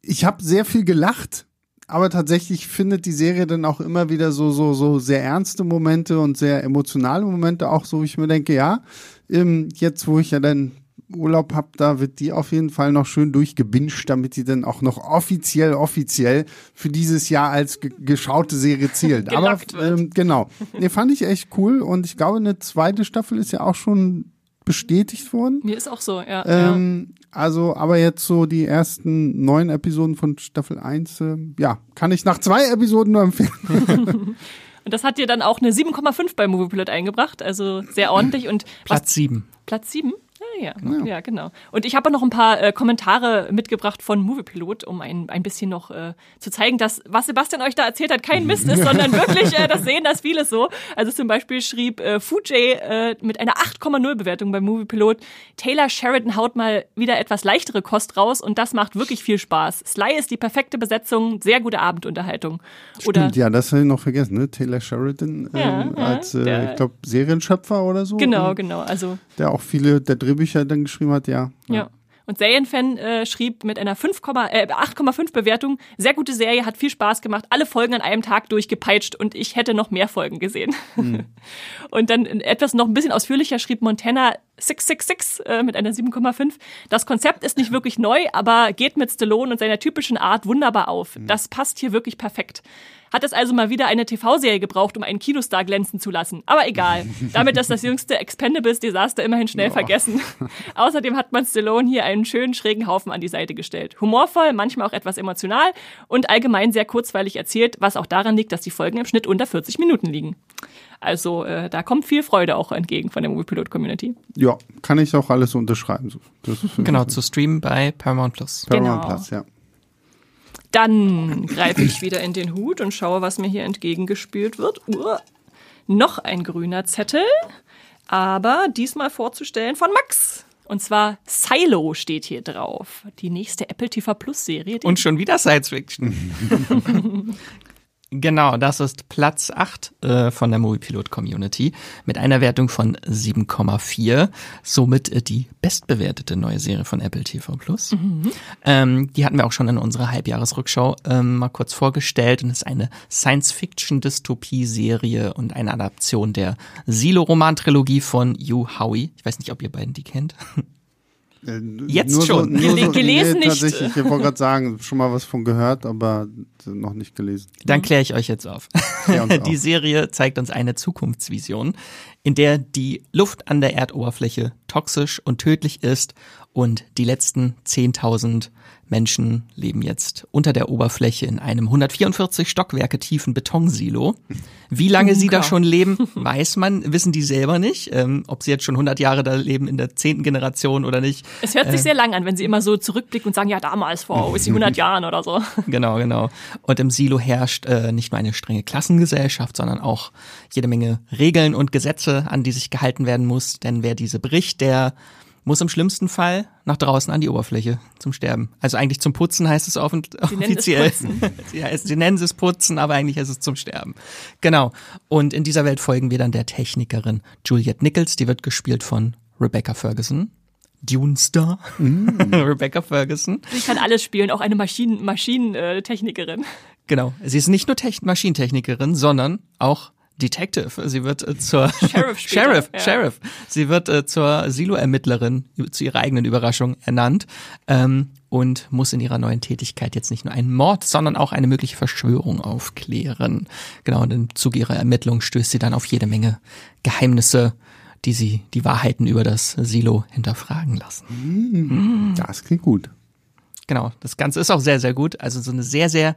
ich habe sehr viel gelacht, aber tatsächlich findet die Serie dann auch immer wieder so, so, so sehr ernste Momente und sehr emotionale Momente, auch so, wie ich mir denke, ja, ähm, jetzt, wo ich ja dann Urlaub hab, da wird die auf jeden Fall noch schön durchgebinscht, damit die dann auch noch offiziell, offiziell für dieses Jahr als ge geschaute Serie zählt. [LAUGHS] Aber ähm, genau. Nee, fand ich echt cool und ich glaube, eine zweite Staffel ist ja auch schon bestätigt worden. Mir ist auch so, ja. Ähm, ja. Also, aber jetzt so die ersten neun Episoden von Staffel 1, äh, ja, kann ich nach zwei Episoden nur empfehlen. [LAUGHS] und das hat dir dann auch eine 7,5 bei Moviepilot eingebracht, also sehr ordentlich und Platz 7. Platz 7? Ja, ja, ja, genau. Und ich habe noch ein paar äh, Kommentare mitgebracht von Moviepilot, um ein, ein bisschen noch äh, zu zeigen, dass was Sebastian euch da erzählt hat, kein Mist ist, [LAUGHS] sondern wirklich, äh, das sehen das viele so. Also zum Beispiel schrieb äh, Fujay äh, mit einer 8,0 Bewertung bei Moviepilot, Taylor Sheridan haut mal wieder etwas leichtere Kost raus und das macht wirklich viel Spaß. Sly ist die perfekte Besetzung, sehr gute Abendunterhaltung. Oder Stimmt, ja, das habe ich noch vergessen, ne? Taylor Sheridan ähm, ja, als, äh, der, ich glaube, Serienschöpfer oder so. Genau, genau. Also der auch viele der Drehbücher Bücher dann geschrieben hat, ja. Ja. Und Serienfan äh, schrieb mit einer 5, äh, 8,5 Bewertung, sehr gute Serie, hat viel Spaß gemacht, alle Folgen an einem Tag durchgepeitscht und ich hätte noch mehr Folgen gesehen. Mhm. [LAUGHS] und dann etwas noch ein bisschen ausführlicher schrieb Montana 666 äh, mit einer 7,5. Das Konzept ist nicht wirklich neu, aber geht mit Stallone und seiner typischen Art wunderbar auf. Mhm. Das passt hier wirklich perfekt hat es also mal wieder eine TV-Serie gebraucht, um einen Kinostar glänzen zu lassen. Aber egal. [LAUGHS] Damit ist das jüngste Expendables-Desaster immerhin schnell ja. vergessen. [LAUGHS] Außerdem hat man Stallone hier einen schönen schrägen Haufen an die Seite gestellt. Humorvoll, manchmal auch etwas emotional und allgemein sehr kurzweilig erzählt, was auch daran liegt, dass die Folgen im Schnitt unter 40 Minuten liegen. Also äh, da kommt viel Freude auch entgegen von der Moviepilot Community. Ja, kann ich auch alles unterschreiben. genau, zu streamen bei Paramount Plus. Paramount genau. Plus, ja. Dann greife ich wieder in den Hut und schaue, was mir hier entgegengespielt wird. Uh, noch ein grüner Zettel, aber diesmal vorzustellen von Max. Und zwar Silo steht hier drauf. Die nächste Apple TV Plus Serie. Und schon wieder Science Fiction. [LAUGHS] Genau, das ist Platz 8 äh, von der Moviepilot Community mit einer Wertung von 7,4. Somit äh, die bestbewertete neue Serie von Apple TV Plus. Mhm. Ähm, die hatten wir auch schon in unserer Halbjahresrückschau ähm, mal kurz vorgestellt und ist eine Science-Fiction-Dystopie-Serie und eine Adaption der Silo-Roman-Trilogie von Yu Howie. Ich weiß nicht, ob ihr beiden die kennt. [LAUGHS] Äh, Jetzt schon. So, Gel so, gelesen nee, nicht. Tatsächlich, ich wollte gerade sagen, schon mal was von gehört, aber noch nicht gelesen. Dann kläre ich euch jetzt [LAUGHS] auf. die Serie zeigt uns eine Zukunftsvision, in der die Luft an der Erdoberfläche toxisch und tödlich ist und die letzten 10.000 Menschen leben jetzt unter der Oberfläche in einem 144 Stockwerke tiefen Betonsilo. Wie lange Bunker. sie da schon leben, [LAUGHS] weiß man, wissen die selber nicht. Ähm, ob sie jetzt schon 100 Jahre da leben in der zehnten Generation oder nicht. Es hört sich äh, sehr lang an, wenn sie immer so zurückblicken und sagen, ja damals vor [LAUGHS] ist sie 100 Jahren oder so. Genau, genau. Und im Silo herrscht äh, nicht nur eine strenge Klassengesellschaft, sondern auch jede Menge Regeln und Gesetze, an die sich gehalten werden muss. Denn wer diese bricht, der muss im schlimmsten Fall nach draußen an die Oberfläche zum Sterben. Also eigentlich zum Putzen heißt es offen, sie offiziell. [LAUGHS] sie, sie nennen es Putzen, aber eigentlich ist es zum Sterben. Genau. Und in dieser Welt folgen wir dann der Technikerin Juliette Nichols, die wird gespielt von Rebecca Ferguson. Dune Star, mm. [LAUGHS] Rebecca Ferguson. Sie kann alles spielen, auch eine Maschinen Maschinentechnikerin. Genau. Sie ist nicht nur Techn Maschinentechnikerin, sondern auch Detective. Sie wird äh, zur [LAUGHS] Sheriff. Sheriff, ja. Sheriff. Sie wird äh, zur Silo-Ermittlerin zu ihrer eigenen Überraschung ernannt ähm, und muss in ihrer neuen Tätigkeit jetzt nicht nur einen Mord, sondern auch eine mögliche Verschwörung aufklären. Genau, und im Zuge ihrer Ermittlung stößt sie dann auf jede Menge Geheimnisse, die sie die Wahrheiten über das Silo hinterfragen lassen. Mm, das klingt gut. Genau, das Ganze ist auch sehr, sehr gut. Also so eine sehr, sehr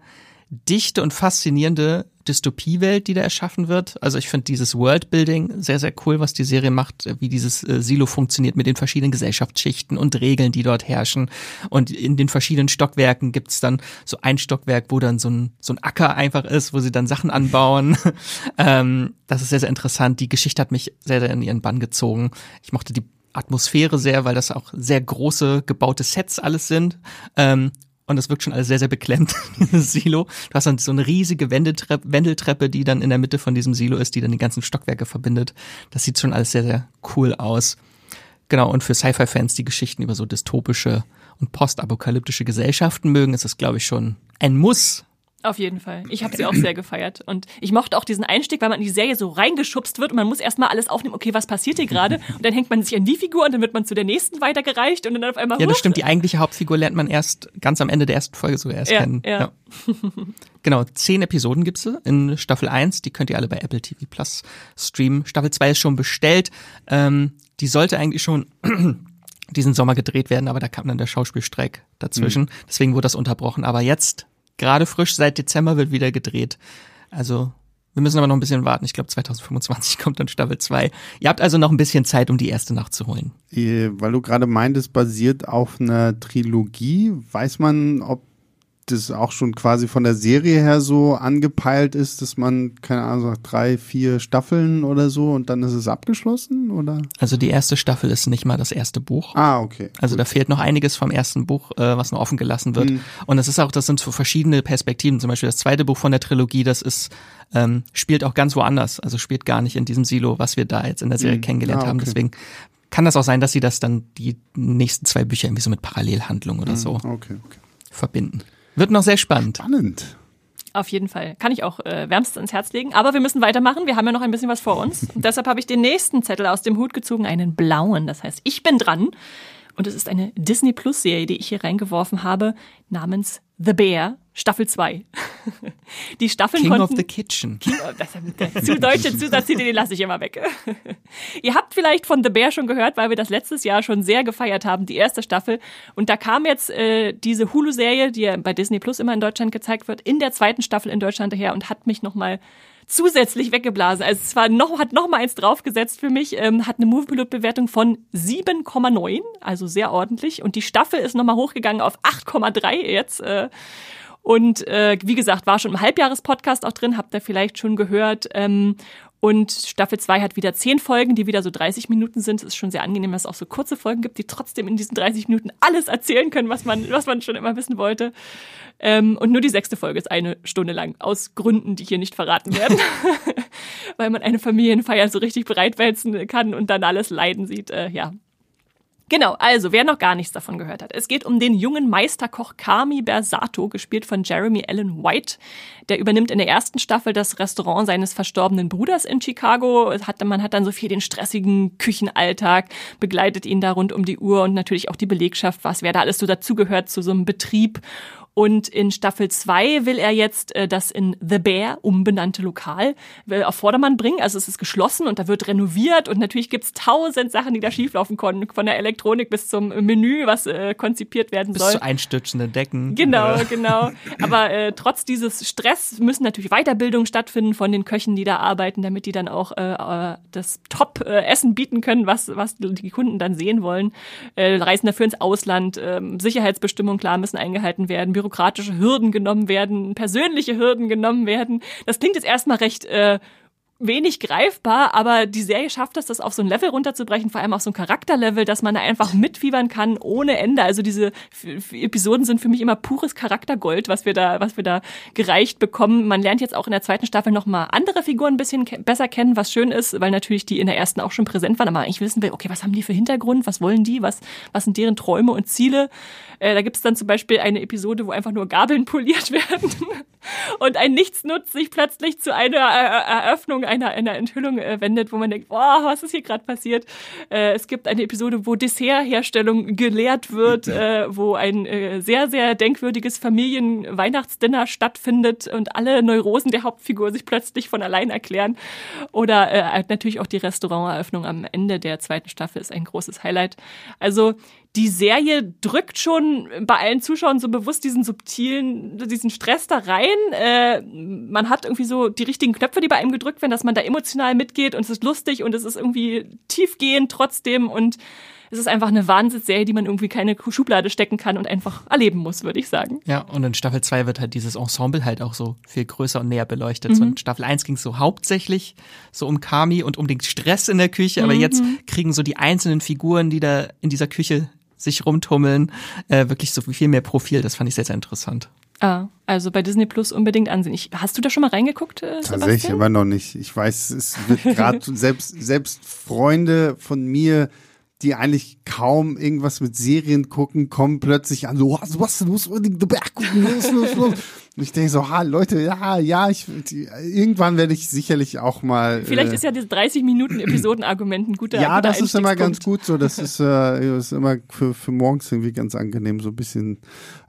dichte und faszinierende Dystopiewelt, die da erschaffen wird. Also ich finde dieses Worldbuilding sehr, sehr cool, was die Serie macht, wie dieses äh, Silo funktioniert mit den verschiedenen Gesellschaftsschichten und Regeln, die dort herrschen. Und in den verschiedenen Stockwerken gibt's dann so ein Stockwerk, wo dann so ein, so ein Acker einfach ist, wo sie dann Sachen anbauen. [LAUGHS] ähm, das ist sehr, sehr interessant. Die Geschichte hat mich sehr, sehr in ihren Bann gezogen. Ich mochte die Atmosphäre sehr, weil das auch sehr große gebaute Sets alles sind. Ähm, und das wirkt schon alles sehr, sehr beklemmt, [LAUGHS] dieses Silo. Du hast dann so eine riesige Wendeltreppe, Wendeltreppe, die dann in der Mitte von diesem Silo ist, die dann die ganzen Stockwerke verbindet. Das sieht schon alles sehr, sehr cool aus. Genau, und für Sci-Fi-Fans, die Geschichten über so dystopische und postapokalyptische Gesellschaften mögen, ist das, glaube ich, schon ein Muss, auf jeden Fall. Ich habe sie auch sehr gefeiert. Und ich mochte auch diesen Einstieg, weil man in die Serie so reingeschubst wird und man muss erstmal alles aufnehmen, okay, was passiert hier gerade? Und dann hängt man sich an die Figur und dann wird man zu der nächsten weitergereicht und dann auf einmal. Ja, das stimmt. Die eigentliche Hauptfigur lernt man erst ganz am Ende der ersten Folge sogar erst ja, kennen. Ja. ja. [LAUGHS] genau, zehn Episoden gibt's in Staffel 1, die könnt ihr alle bei Apple TV Plus streamen. Staffel 2 ist schon bestellt. Ähm, die sollte eigentlich schon [CLEARS THROAT] diesen Sommer gedreht werden, aber da kam dann der Schauspielstreik dazwischen. Mhm. Deswegen wurde das unterbrochen. Aber jetzt, gerade frisch seit Dezember, wird wieder gedreht. Also wir müssen aber noch ein bisschen warten. Ich glaube, 2025 [LAUGHS] kommt dann Staffel 2. Ihr habt also noch ein bisschen Zeit, um die erste nachzuholen. Weil du gerade meintest, basiert auf einer Trilogie. Weiß man, ob das auch schon quasi von der Serie her so angepeilt ist, dass man, keine Ahnung, sagt, drei, vier Staffeln oder so und dann ist es abgeschlossen, oder? Also die erste Staffel ist nicht mal das erste Buch. Ah, okay. Also gut. da fehlt noch einiges vom ersten Buch, äh, was noch offen gelassen wird. Mhm. Und das ist auch, das sind so verschiedene Perspektiven. Zum Beispiel das zweite Buch von der Trilogie, das ist, ähm, spielt auch ganz woanders. Also spielt gar nicht in diesem Silo, was wir da jetzt in der Serie mhm. kennengelernt ah, okay. haben. Deswegen kann das auch sein, dass sie das dann die nächsten zwei Bücher irgendwie so mit Parallelhandlung oder mhm. so okay, okay. verbinden. Wird noch sehr spannend. Spannend. Auf jeden Fall. Kann ich auch äh, wärmstens ins Herz legen. Aber wir müssen weitermachen. Wir haben ja noch ein bisschen was vor uns. [LAUGHS] Und deshalb habe ich den nächsten Zettel aus dem Hut gezogen, einen blauen. Das heißt, ich bin dran. Und es ist eine Disney Plus Serie, die ich hier reingeworfen habe, namens The Bear, Staffel 2. [LAUGHS] Die Staffeln King konnten, of the Kitchen. King of, das, der zu deutsche Zusatztitel, den lasse ich immer weg. [LAUGHS] Ihr habt vielleicht von The Bear schon gehört, weil wir das letztes Jahr schon sehr gefeiert haben, die erste Staffel. Und da kam jetzt äh, diese Hulu-Serie, die ja bei Disney Plus immer in Deutschland gezeigt wird, in der zweiten Staffel in Deutschland daher und hat mich nochmal zusätzlich weggeblasen. Also es war noch, hat noch mal eins draufgesetzt für mich, ähm, hat eine Moviepilot-Bewertung von 7,9, also sehr ordentlich. Und die Staffel ist noch mal hochgegangen auf 8,3 jetzt. Äh, und äh, wie gesagt, war schon im Halbjahrespodcast auch drin, habt ihr vielleicht schon gehört. Ähm, und Staffel 2 hat wieder zehn Folgen, die wieder so 30 Minuten sind. Es ist schon sehr angenehm, dass es auch so kurze Folgen gibt, die trotzdem in diesen 30 Minuten alles erzählen können, was man, was man schon immer wissen wollte. Ähm, und nur die sechste Folge ist eine Stunde lang, aus Gründen, die hier nicht verraten werden. [LAUGHS] [LAUGHS] Weil man eine Familienfeier so richtig bereitwälzen kann und dann alles leiden sieht. Äh, ja, Genau, also wer noch gar nichts davon gehört hat. Es geht um den jungen Meisterkoch Kami Bersato, gespielt von Jeremy Allen White. Der übernimmt in der ersten Staffel das Restaurant seines verstorbenen Bruders in Chicago. Man hat dann so viel den stressigen Küchenalltag, begleitet ihn da rund um die Uhr und natürlich auch die Belegschaft, was wer da alles so dazugehört zu so einem Betrieb. Und in Staffel 2 will er jetzt äh, das in The Bear umbenannte Lokal will auf Vordermann bringen. Also es ist geschlossen und da wird renoviert und natürlich gibt's tausend Sachen, die da schieflaufen können. Von der Elektronik bis zum Menü, was äh, konzipiert werden bis soll. Bis zu einstürzende Decken. Genau, genau. Aber äh, trotz dieses Stress müssen natürlich Weiterbildungen stattfinden von den Köchen, die da arbeiten, damit die dann auch äh, äh das Top-Essen bieten können, was, was die Kunden dann sehen wollen. Äh, reisen dafür ins Ausland, äh, Sicherheitsbestimmungen klar müssen eingehalten werden, Büro bürokratische Hürden genommen werden, persönliche Hürden genommen werden. Das klingt jetzt erstmal recht äh, wenig greifbar, aber die Serie schafft es, das auf so ein Level runterzubrechen, vor allem auf so ein Charakterlevel, dass man da einfach mitfiebern kann ohne Ende. Also diese Episoden sind für mich immer pures Charaktergold, was wir da, was wir da gereicht bekommen. Man lernt jetzt auch in der zweiten Staffel nochmal andere Figuren ein bisschen ke besser kennen, was schön ist, weil natürlich die in der ersten auch schon präsent waren, aber eigentlich wissen will, okay, was haben die für Hintergrund, was wollen die, was, was sind deren Träume und Ziele. Äh, da gibt es dann zum Beispiel eine Episode, wo einfach nur Gabeln [LAUGHS] poliert werden und ein Nichtsnutz sich plötzlich zu einer Eröffnung einer, einer Enthüllung äh, wendet, wo man denkt, boah, was ist hier gerade passiert? Äh, es gibt eine Episode, wo Dessertherstellung gelehrt wird, äh, wo ein äh, sehr, sehr denkwürdiges Familienweihnachtsdinner stattfindet und alle Neurosen der Hauptfigur sich plötzlich von allein erklären. Oder äh, natürlich auch die Restauranteröffnung am Ende der zweiten Staffel ist ein großes Highlight. Also die Serie drückt schon bei allen Zuschauern so bewusst diesen subtilen, diesen Stress da rein. Äh, man hat irgendwie so die richtigen Knöpfe, die bei einem gedrückt werden, dass man da emotional mitgeht und es ist lustig und es ist irgendwie tiefgehend trotzdem und es ist einfach eine Wahnsinnsserie, die man irgendwie keine Schublade stecken kann und einfach erleben muss, würde ich sagen. Ja, und in Staffel 2 wird halt dieses Ensemble halt auch so viel größer und näher beleuchtet. Mhm. So in Staffel 1 ging es so hauptsächlich so um Kami und um den Stress in der Küche, aber mhm. jetzt kriegen so die einzelnen Figuren, die da in dieser Küche sich rumtummeln, äh, wirklich so viel mehr Profil. Das fand ich sehr, sehr interessant. Ah, also bei Disney Plus unbedingt ansehen. Ich, hast du da schon mal reingeguckt? Äh, Tatsächlich aber noch nicht. Ich weiß, es wird [LAUGHS] gerade selbst, selbst Freunde von mir die eigentlich kaum irgendwas mit Serien gucken, kommen plötzlich an, so, was, was, du musst unbedingt The Berg gucken, los, los, los. [LAUGHS] Und ich denke so, ha, Leute, ja, ja, ich, die, irgendwann werde ich sicherlich auch mal. Vielleicht äh, ist ja dieses 30 Minuten Episoden-Argument ein guter Ja, das ist immer ganz gut so. Das [LAUGHS] ist, äh, ist immer für, für morgens irgendwie ganz angenehm, so ein bisschen.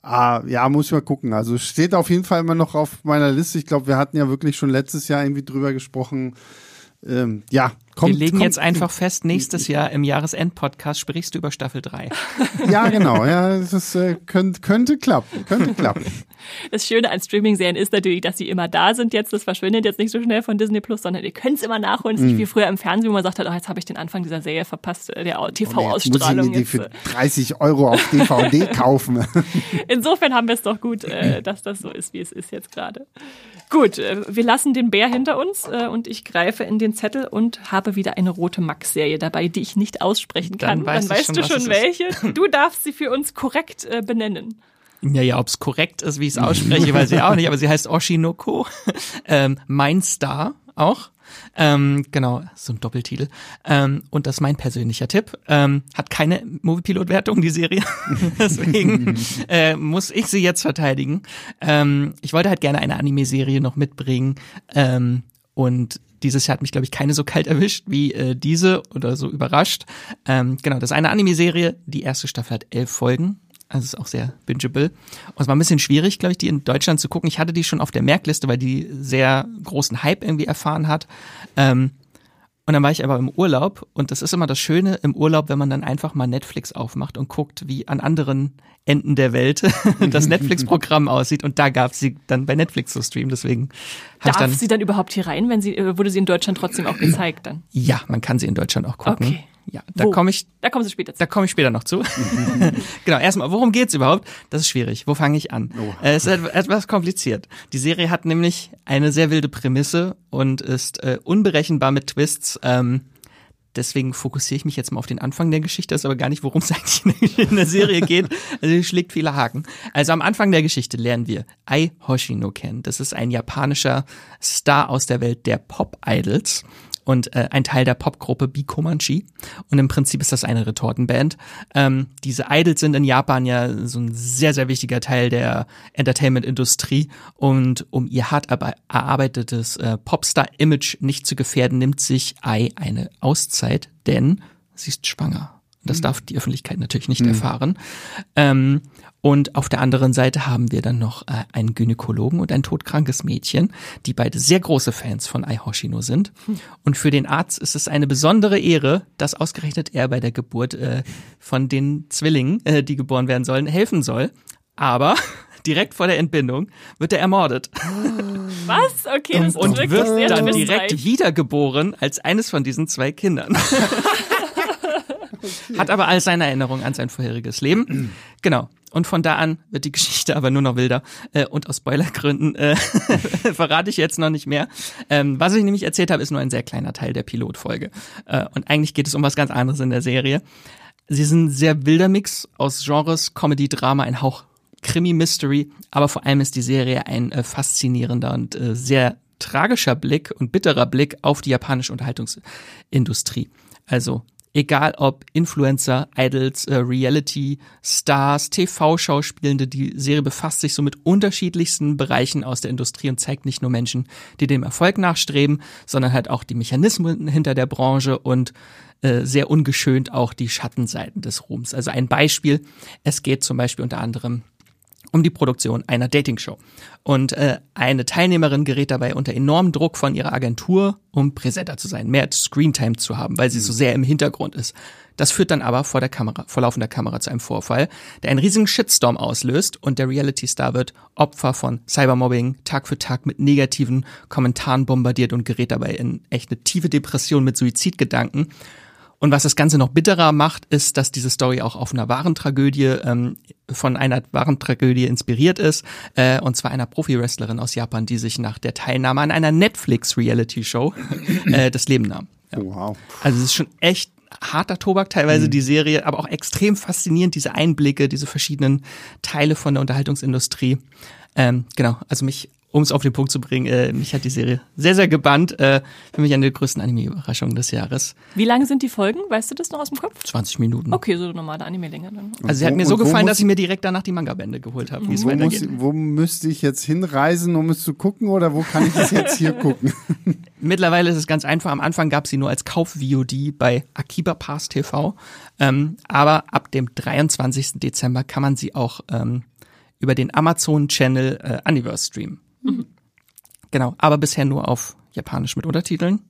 Ah, ja, muss ich mal gucken. Also steht auf jeden Fall immer noch auf meiner Liste. Ich glaube, wir hatten ja wirklich schon letztes Jahr irgendwie drüber gesprochen. Ähm, ja, Kommt, Wir legen kommt, jetzt einfach fest, nächstes Jahr im Jahresend-Podcast sprichst du über Staffel 3. [LAUGHS] Ja, genau. Ja, das äh, könnte, könnte klappen. Könnte klappen. Das Schöne an Streaming-Serien ist natürlich, dass sie immer da sind jetzt. Das verschwindet jetzt nicht so schnell von Disney Plus, sondern ihr könnt es immer nachholen. Es ist nicht Mhm. wie früher im Fernsehen, wo man sagt hat, oh, jetzt habe ich den Anfang dieser Serie verpasst, äh, der Oh, Jetzt muss ich TV-Ausstrahlung. mir die für äh. 30 Euro auf DVD [LAUGHS] kaufen. Insofern haben wir es doch gut, äh, [CLEARS THROAT] dass das so ist, wie es ist jetzt gerade. Gut, äh, wir lassen den Bär hinter uns äh, und ich greife in den Zettel und habe wieder eine rote Max-Serie dabei, die ich nicht aussprechen Dann kann. weiß Dann weißt schon, du schon es ist. welche. [LAUGHS] Du darfst sie für uns korrekt äh, benennen. Ja, ja, ob's korrekt ist, wie ich es ausspreche, weiß ich auch nicht, aber sie heißt Oshinoko. [LAUGHS] ähm, mein Star auch. Ähm, genau, so ein Doppeltitel. Ähm, und das ist mein persönlicher Tipp. Ähm, hat keine Moviepilot-Wertung, die Serie. [LAUGHS] Deswegen äh, muss ich sie jetzt verteidigen. Ähm, ich wollte halt gerne eine Anime-Serie noch mitbringen. Ähm, und dieses Jahr hat mich, glaube ich, keine so kalt erwischt wie äh, diese oder so überrascht. Ähm, genau, das ist eine Anime-Serie. Die erste Staffel hat elf Folgen. Also ist auch sehr bingeable. Und es war ein bisschen schwierig, glaube ich, die in Deutschland zu gucken. Ich hatte die schon auf der Merkliste, weil die sehr großen Hype irgendwie erfahren hat. Ähm, und dann war ich aber im Urlaub und das ist immer das Schöne im Urlaub, wenn man dann einfach mal Netflix aufmacht und guckt, wie an anderen Enden der Welt [LAUGHS] das Netflix-Programm aussieht. Und da gab sie dann bei Netflix zu streamen. Deswegen Darf dann. sie dann überhaupt hier rein, wenn sie, äh, wurde sie in Deutschland trotzdem auch gezeigt dann? Ja, man kann sie in Deutschland auch gucken. Okay. Ja, da komme ich Da kommen sie später zu. Da komme ich später noch zu. [LAUGHS] genau, erstmal, worum geht's überhaupt? Das ist schwierig. Wo fange ich an? Äh, Es ist et- etwas kompliziert. Die Serie hat nämlich eine sehr wilde Prämisse und ist äh, unberechenbar mit Twists. Ähm, deswegen fokussiere ich mich jetzt mal auf den Anfang der Geschichte, das ist aber gar nicht, worum es [LAUGHS] eigentlich in der- in der Serie geht. Also sie schlägt viele Haken. Also am Anfang der Geschichte lernen wir Ai Hoshino kennen. Das ist ein japanischer Star aus der Welt der Pop-Idols und äh, ein Teil der Popgruppe Bikomanchi. Und im Prinzip ist das eine Retortenband. Ähm, diese Idols sind in Japan ja so ein sehr, sehr wichtiger Teil der Entertainment-Industrie. Und um ihr hart erarbeitetes äh, Popstar-Image nicht zu gefährden, nimmt sich Ai eine Auszeit, denn sie ist schwanger. Das darf die Öffentlichkeit natürlich nicht erfahren. Ähm, und auf der anderen Seite haben wir dann noch äh, einen Gynäkologen und ein todkrankes Mädchen, die beide sehr große Fans von Ai Hoshino sind. Und für den Arzt ist es eine besondere Ehre, dass ausgerechnet er bei der Geburt äh, von den Zwillingen, äh, die geboren werden sollen, helfen soll. Aber [LAUGHS] direkt vor der Entbindung wird er ermordet Was? Okay, das ist und wirklich wird sehr dann direkt wiedergeboren als eines von diesen zwei Kindern. [LAUGHS] Hat aber all seine Erinnerungen an sein vorheriges Leben. [CLEARS THROAT] Genau. Und von da an wird die Geschichte aber nur noch wilder. Äh, und aus Spoilergründen äh, [LAUGHS] verrate ich jetzt noch nicht mehr. Ähm, was ich nämlich erzählt habe, ist nur ein sehr kleiner Teil der Pilotfolge. Äh, und eigentlich geht es um was ganz anderes in der Serie. Sie sind ein sehr wilder Mix aus Genres, Comedy, Drama, ein Hauch Krimi-Mystery, aber vor allem ist die Serie ein äh, faszinierender und äh, sehr tragischer Blick und bitterer Blick auf die japanische Unterhaltungsindustrie. Also egal ob Influencer, Idols, äh, Reality, Stars, TV-Schauspielende, die Serie befasst sich so mit unterschiedlichsten Bereichen aus der Industrie und zeigt nicht nur Menschen, die dem Erfolg nachstreben, sondern halt auch die Mechanismen hinter der Branche und äh, sehr ungeschönt auch die Schattenseiten des Ruhms. Also ein Beispiel, es geht zum Beispiel unter anderem um die Produktion einer Dating-Show. Und äh, eine Teilnehmerin gerät dabei unter enormem Druck von ihrer Agentur, um präsenter zu sein, mehr Screentime zu haben, weil sie so sehr im Hintergrund ist. Das führt dann aber vor der Kamera, vor laufender Kamera zu einem Vorfall, der einen riesigen Shitstorm auslöst und der Reality-Star wird Opfer von Cybermobbing, Tag für Tag mit negativen Kommentaren bombardiert und gerät dabei in echt eine tiefe Depression mit Suizidgedanken. Und was das Ganze noch bitterer macht, ist, dass diese Story auch auf einer wahren Tragödie, ähm, von einer wahren Tragödie inspiriert ist, äh, und zwar einer Profi-Wrestlerin aus Japan, die sich nach der Teilnahme an einer Netflix-Reality-Show [LAUGHS] äh, das Leben nahm. Ja. Wow. Also es ist schon echt harter Tobak teilweise die Serie, aber auch extrem faszinierend, diese Einblicke, diese verschiedenen Teile von der Unterhaltungsindustrie. Ähm, genau, also mich, um es auf den Punkt zu bringen, äh, mich hat die Serie sehr, sehr gebannt. Äh, für mich eine der größten Anime-Überraschungen des Jahres. Wie lang sind die Folgen? Weißt du das noch aus dem Kopf? 20 Minuten. Okay, so normale Anime-Länge dann. Also sie hat mir so gefallen, dass ich mir direkt danach die Manga-Bände geholt habe, wie es Wo, muss, weitergeht. wo müsste ich jetzt hinreisen, um es zu gucken oder wo kann ich es jetzt hier [LAUGHS] gucken? Mittlerweile ist es ganz einfach. Am Anfang gab es sie nur als Kauf-VOD bei Akiba Pass TV. Ähm, aber ab dem 23. Dezember kann man sie auch ähm, über den Amazon-Channel äh, Universe streamen. Genau, aber bisher nur auf Japanisch mit Untertiteln.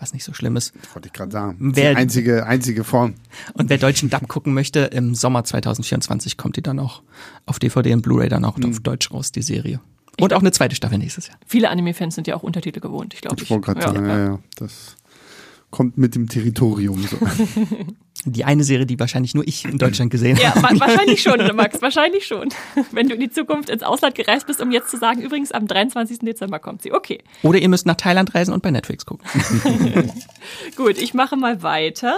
was nicht so schlimm ist. Wollte ich gerade sagen. Wer- die einzige, einzige Form. Und wer deutschen Dub gucken möchte, im Sommer 2024 kommt die dann auch auf DVD und Blu-ray dann auch auf Deutsch raus, die Serie. Und auch eine zweite Staffel nächstes Jahr. Viele Anime-Fans sind ja auch Untertitel gewohnt, ich glaube. Ich wollte gerade sagen, ja, ja. Das kommt mit dem Territorium so. [LAUGHS] Die eine Serie, die wahrscheinlich nur ich in Deutschland gesehen Ja, habe. wa [LAUGHS] wahrscheinlich schon, Max, wahrscheinlich schon. [LAUGHS] Wenn du in die Zukunft ins Ausland gereist bist, um jetzt zu sagen, übrigens am 23. Dezember kommt sie. Okay, Oder ihr müsst nach Thailand reisen und bei Netflix gucken. [LAUGHS] gut, ich mache mal weiter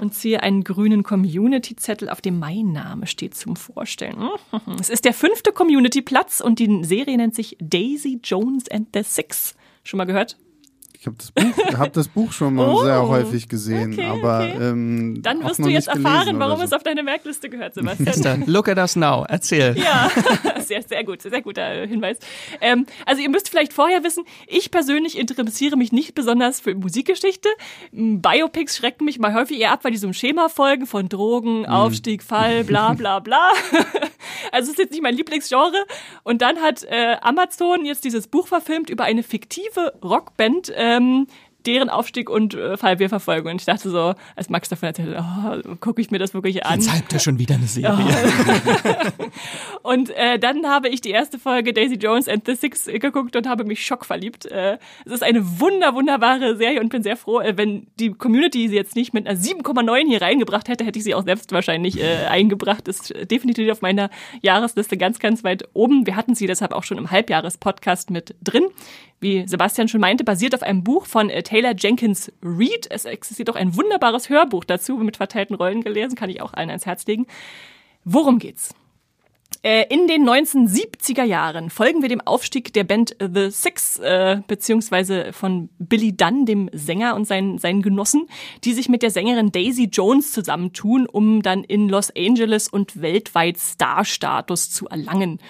und ziehe einen grünen Community-Zettel, auf dem mein Name steht zum Vorstellen. Es ist der fünfte Community-Platz und die Serie nennt sich Daisy Jones and the Six. Schon mal gehört? Ich habe das, Buch- [LAUGHS] hab das Buch schon mal Oh, sehr häufig gesehen, okay, aber okay. ähm, Dann auch wirst noch du jetzt erfahren, warum so. es auf deine Merkliste gehört, [LAUGHS] Sebastian. Look at us now. Erzähl. Ja, [LAUGHS] sehr, sehr gut, sehr guter Hinweis. Ähm, also ihr müsst vielleicht vorher wissen, ich persönlich interessiere mich nicht besonders für Musikgeschichte. Biopics schrecken mich mal häufig eher ab, weil die so einem Schema folgen von Drogen, Aufstieg, Fall, bla bla bla. [LAUGHS] Also es ist jetzt nicht mein Lieblingsgenre. Und dann hat äh, Amazon jetzt dieses Buch verfilmt über eine fiktive Rockband, ähm, deren Aufstieg und äh, Fall wir verfolgen. Und ich dachte so, als Max davon erzählt, oh, gucke ich mir das wirklich an. Jetzt hypt er schon wieder eine Serie. [LAUGHS] Und äh, dann habe ich die erste Folge Daisy Jones and the Six geguckt und habe mich schockverliebt. Äh, es ist eine wunder, wunderbare Serie und bin sehr froh, äh, wenn die Community sie jetzt nicht mit einer 7,9 hier reingebracht hätte, hätte ich sie auch selbst wahrscheinlich äh, [LAUGHS] eingebracht. Ist definitiv auf meiner Jahresliste ganz, ganz weit oben. Wir hatten sie deshalb auch schon im Halbjahres-Podcast mit drin. Wie Sebastian schon meinte, basiert auf einem Buch von äh, Taylor Jenkins Reid. Es existiert auch ein wunderbares Hörbuch dazu mit verteilten Rollen gelesen, kann ich auch allen ans Herz legen. Worum geht's? Äh, In den 1970er Jahren folgen wir dem Aufstieg der Band The Six, äh, beziehungsweise von Billy Dunn, dem Sänger und seinen, seinen Genossen, die sich mit der Sängerin Daisy Jones zusammentun, um dann in Los Angeles und weltweit Star-Status zu erlangen.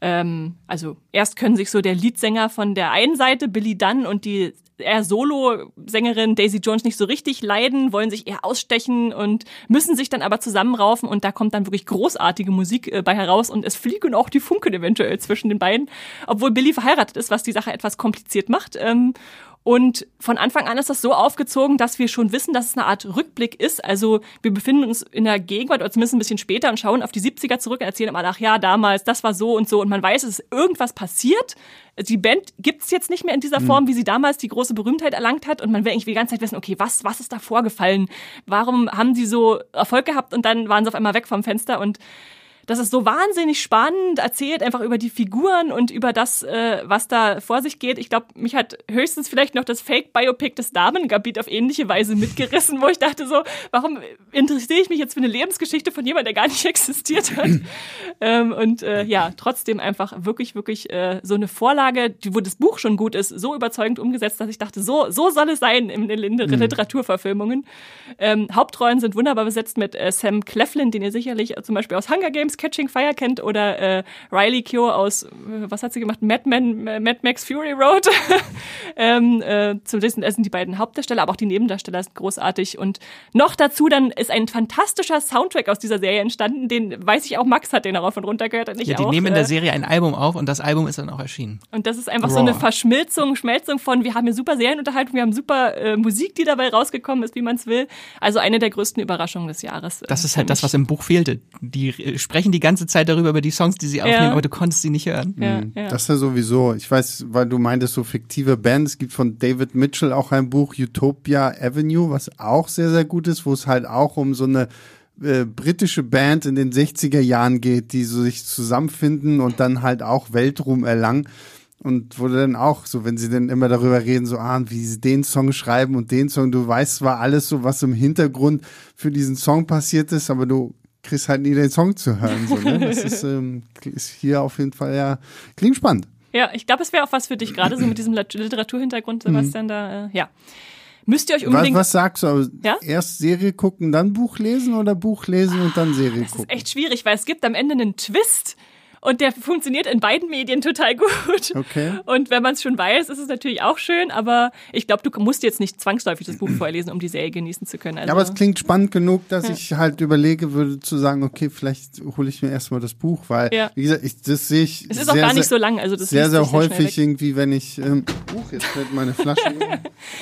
Ähm, also erst können sich so der Leadsänger von der einen Seite, Billy Dunn, und die eher Solo-Sängerin Daisy Jones nicht so richtig leiden, wollen sich eher ausstechen und müssen sich dann aber zusammenraufen und da kommt dann wirklich großartige Musik äh, bei heraus und es fliegen auch die Funken eventuell zwischen den beiden, obwohl Billy verheiratet ist, was die Sache etwas kompliziert macht. Ähm, und von Anfang an ist das so aufgezogen, dass wir schon wissen, dass es eine Art Rückblick ist. Also wir befinden uns in der Gegenwart oder zumindest ein bisschen später und schauen auf die 70er zurück und erzählen immer, ach ja, damals, das war so und so. Und man weiß, es ist irgendwas passiert. Die Band gibt es jetzt nicht mehr in dieser Form, wie sie damals die große Berühmtheit erlangt hat. Und man will eigentlich die ganze Zeit wissen, okay, was, was ist da vorgefallen? Warum haben die so Erfolg gehabt und dann waren sie auf einmal weg vom Fenster und das ist so wahnsinnig spannend erzählt, einfach über die Figuren und über das, äh, was da vor sich geht. Ich glaube, mich hat höchstens vielleicht noch das Fake-Biopic des Damengabit auf ähnliche Weise mitgerissen, wo ich dachte so, warum interessiere ich mich jetzt für eine Lebensgeschichte von jemandem, der gar nicht [LAUGHS] existiert hat? ähm, und äh, ja, trotzdem einfach wirklich, wirklich äh, so eine Vorlage, die, wo das Buch schon gut ist, so überzeugend umgesetzt, dass ich dachte, so, so soll es sein in, in, in Literaturverfilmungen. Ähm, Hauptrollen sind wunderbar besetzt mit äh, Sam Cleflin, den ihr sicherlich zum Beispiel aus Hunger Games Catching Fire kennt, oder äh, Riley Keough aus, äh, was hat sie gemacht? Mad, Men, äh, Mad Max Fury Road. [LAUGHS] ähm, äh, zum Wissen, es sind die beiden Hauptdarsteller, aber auch die Nebendarsteller sind großartig. Und noch dazu dann ist ein fantastischer Soundtrack aus dieser Serie entstanden, den weiß ich auch, Max hat den darauf und runter gehört und ich Ja, die auch. nehmen in äh, der Serie ein Album auf und das Album ist dann auch erschienen. und das ist einfach so Raw. eine Verschmilzung, Schmelzung von, wir haben hier super Serienunterhaltung, wir haben super äh, Musik, die dabei rausgekommen ist, wie man es will. Also eine der größten Überraschungen des Jahres. Das äh, ist für halt das, was im Buch fehlte. Die äh, sprechen die ganze Zeit darüber, über die Songs, die sie aufnehmen, Ja. aber du konntest sie nicht hören. Ja, ja. Das ist ja sowieso, ich weiß, weil du meintest so fiktive Bands, es gibt von David Mitchell auch ein Buch, Utopia Avenue, was auch sehr, sehr gut ist, wo es halt auch um so eine äh, britische Band in den 60er Jahren geht, die so sich zusammenfinden und dann halt auch Weltruhm erlangen. Und wo du dann auch, so wenn sie dann immer darüber reden, so, ah, wie sie den Song schreiben und den Song, du weißt zwar alles so, was im Hintergrund für diesen Song passiert ist, aber du kriegst halt nie den Song zu hören. So, ne? Das ist, [LAUGHS] ähm, ist hier auf jeden Fall ja, klingt spannend. ja, ich glaube, es wäre auch was für dich, gerade so mit diesem Lit- Literaturhintergrund, Mhm. Sebastian, da, äh, ja. Müsst ihr euch Was, unbedingt. was sagst du? Also Ja? Erst Serie gucken, dann Buch lesen oder Buch lesen und dann Serie das ist gucken? echt schwierig, weil es gibt am Ende einen Twist und der funktioniert in beiden Medien total gut. Okay. Und wenn man es schon weiß, ist es natürlich auch schön, aber ich glaube, du musst jetzt nicht zwangsläufig das Buch vorlesen, um die Serie genießen zu können. Also, Ja, aber es klingt spannend genug, dass ich halt überlege würde zu sagen, okay, vielleicht hole ich mir erstmal das Buch, weil, Ja. wie gesagt, ich, das sehe ich es ist sehr, auch gar nicht sehr, so lang, also das sehr, sehr häufig irgendwie, wenn ich, ähm, Buch, jetzt fällt meine Flasche. [LAUGHS]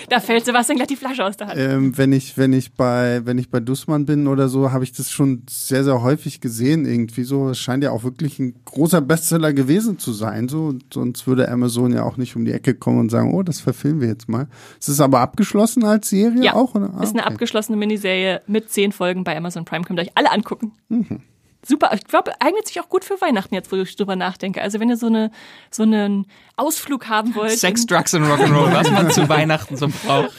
Da fällt Sebastian gleich die Flasche aus der Hand. ähm, wenn ich, wenn ich bei, wenn ich bei Dussmann bin oder so, habe ich das schon sehr, sehr häufig gesehen irgendwie so. Es scheint ja auch wirklich ein großer Bestseller gewesen zu sein, so. Und sonst würde Amazon ja auch nicht um die Ecke kommen und sagen, oh, das verfilmen wir jetzt mal. Es ist aber abgeschlossen als Serie Ja, auch, oder? Ah, ist eine okay. abgeschlossene Miniserie mit zehn Folgen bei Amazon Prime. Könnt ihr euch alle angucken. Mhm. Super, ich glaube, eignet sich auch gut für Weihnachten jetzt, wo ich drüber nachdenke. Also wenn ihr so eine so einen Ausflug haben wollt, Sex, Drugs und Rock'n'Roll, was man zu Weihnachten so braucht.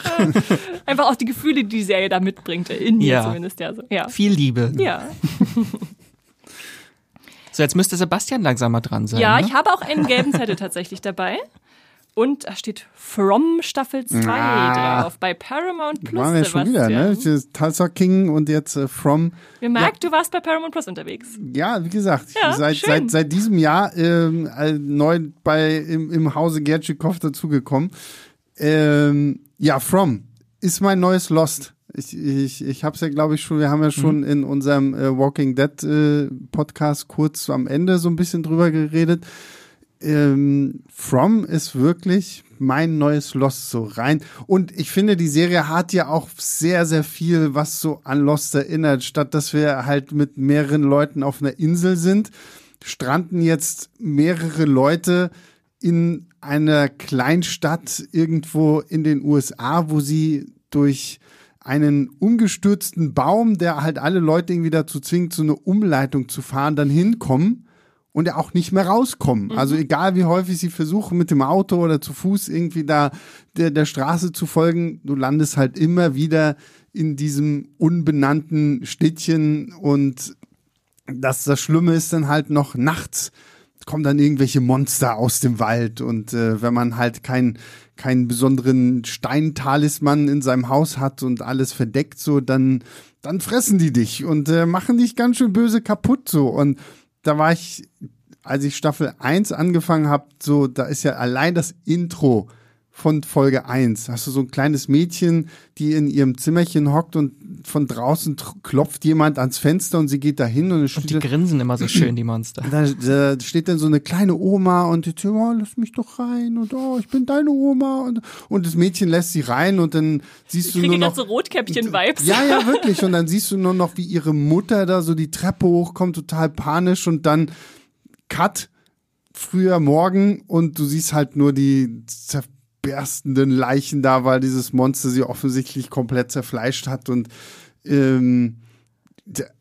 einfach auch die Gefühle, die die Serie da mitbringt, in mir Ja. zumindest, ja. So. Ja. Viel Liebe. Ja. [LAUGHS] So, jetzt müsste Sebastian langsam mal dran sein. ja, ne? ich habe auch einen gelben Zettel [LAUGHS] tatsächlich dabei. Und da steht From Staffel 2 Ah. drauf bei Paramount Plus. Waren wir schon wieder, ne? Sebastian. Tulsa King und jetzt äh, From. Wir merken, du warst bei Paramount Plus unterwegs. Ja, wie gesagt, Ja, seit, schön. seit, seit diesem Jahr ähm, äh, neu bei im, im Hause Gertschikow dazugekommen. Ähm, ja, From ist mein neues Lost. Ich, ich, ich habe es ja, glaube ich, schon, wir haben ja schon in unserem äh, Walking Dead äh, Podcast kurz am Ende so ein bisschen drüber geredet. Ähm, From ist wirklich mein neues Lost so rein. Und ich finde, die Serie hat ja auch sehr, sehr viel, was so an Lost erinnert. Statt dass wir halt mit mehreren Leuten auf einer Insel sind, stranden jetzt mehrere Leute in einer Kleinstadt irgendwo in den USA, wo sie durch einen umgestürzten Baum, der halt alle Leute irgendwie dazu zwingt, so eine Umleitung zu fahren, dann hinkommen und ja auch nicht mehr rauskommen. Also egal wie häufig sie versuchen, mit dem Auto oder zu Fuß irgendwie da der, der Straße zu folgen, du landest halt immer wieder in diesem unbenannten Städtchen und das, das Schlimme ist dann halt noch nachts kommen dann irgendwelche Monster aus dem Wald und äh, wenn man halt keinen keinen besonderen Steintalisman in seinem Haus hat und alles verdeckt so, dann dann fressen die dich und äh, machen dich ganz schön böse kaputt so. Und da war ich als ich Staffel 1 angefangen habe, so da ist ja allein das Intro von Folge 1. Hast du so ein kleines Mädchen, die in ihrem Zimmerchen hockt und von draußen klopft jemand ans Fenster und sie geht dahin und es Und die grinsen immer so [CLEARS THROAT] schön, die Monster. da, da steht dann so eine kleine Oma und die sagt, oh, lass mich doch rein und oh, ich bin deine Oma und, und das Mädchen lässt sie rein und dann siehst Ich du nur kriege noch gerade so Rotkäppchen-Vibes. ja, ja, [LAUGHS] wirklich. Und dann siehst du nur noch, wie ihre Mutter da so die Treppe hochkommt, total panisch und dann Cut, früher Morgen und du siehst halt nur die zerberstenden Leichen da, weil dieses Monster sie offensichtlich komplett zerfleischt hat und ähm,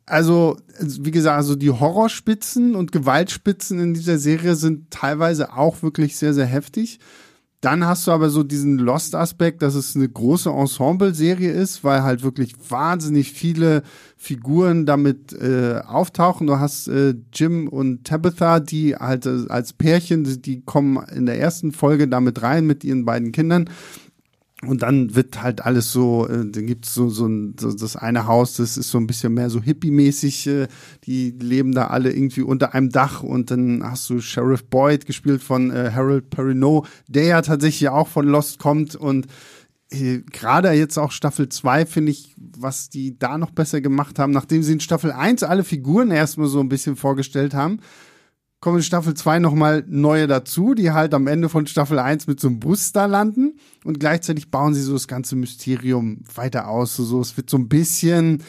also, wie gesagt, also die Horrorspitzen und Gewaltspitzen in dieser Serie sind teilweise auch wirklich sehr, sehr heftig. Dann hast du aber so diesen Lost-Aspekt, dass es eine große Ensemble-Serie ist, weil halt wirklich wahnsinnig viele Figuren damit äh, auftauchen. Du hast äh, Jim und Tabitha, die halt äh, als Pärchen, die- die kommen in der ersten Folge damit rein mit ihren beiden Kindern. Und dann wird halt alles so, äh, dann gibt's so, so, so das eine Haus, das ist so ein bisschen mehr so hippie-mäßig, äh, die leben da alle irgendwie unter einem Dach und dann hast du Sheriff Boyd, gespielt von äh, Harold Perrineau, der ja tatsächlich auch von Lost kommt und äh, gerade jetzt auch Staffel 2 finde ich, was die da noch besser gemacht haben, nachdem sie in Staffel 1 alle Figuren erstmal so ein bisschen vorgestellt haben, kommen in Staffel 2 nochmal neue dazu, die halt am Ende von Staffel 1 mit so einem Bus da landen und gleichzeitig bauen sie so das ganze Mysterium weiter aus. So, so es wird so ein bisschen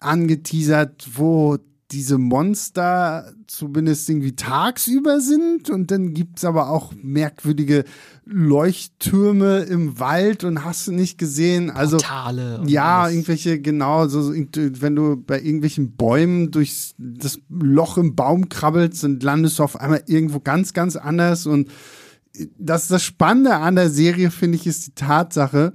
angeteasert, wo diese Monster zumindest irgendwie tagsüber sind und dann gibt's aber auch merkwürdige Leuchttürme im Wald und hast du nicht gesehen. Also Portale und ja, alles. irgendwelche, genau, so, wenn du bei irgendwelchen Bäumen durch das Loch im Baum krabbelst, dann landest du auf einmal irgendwo ganz, ganz anders. Und das, das Spannende an der Serie, finde ich, ist die Tatsache,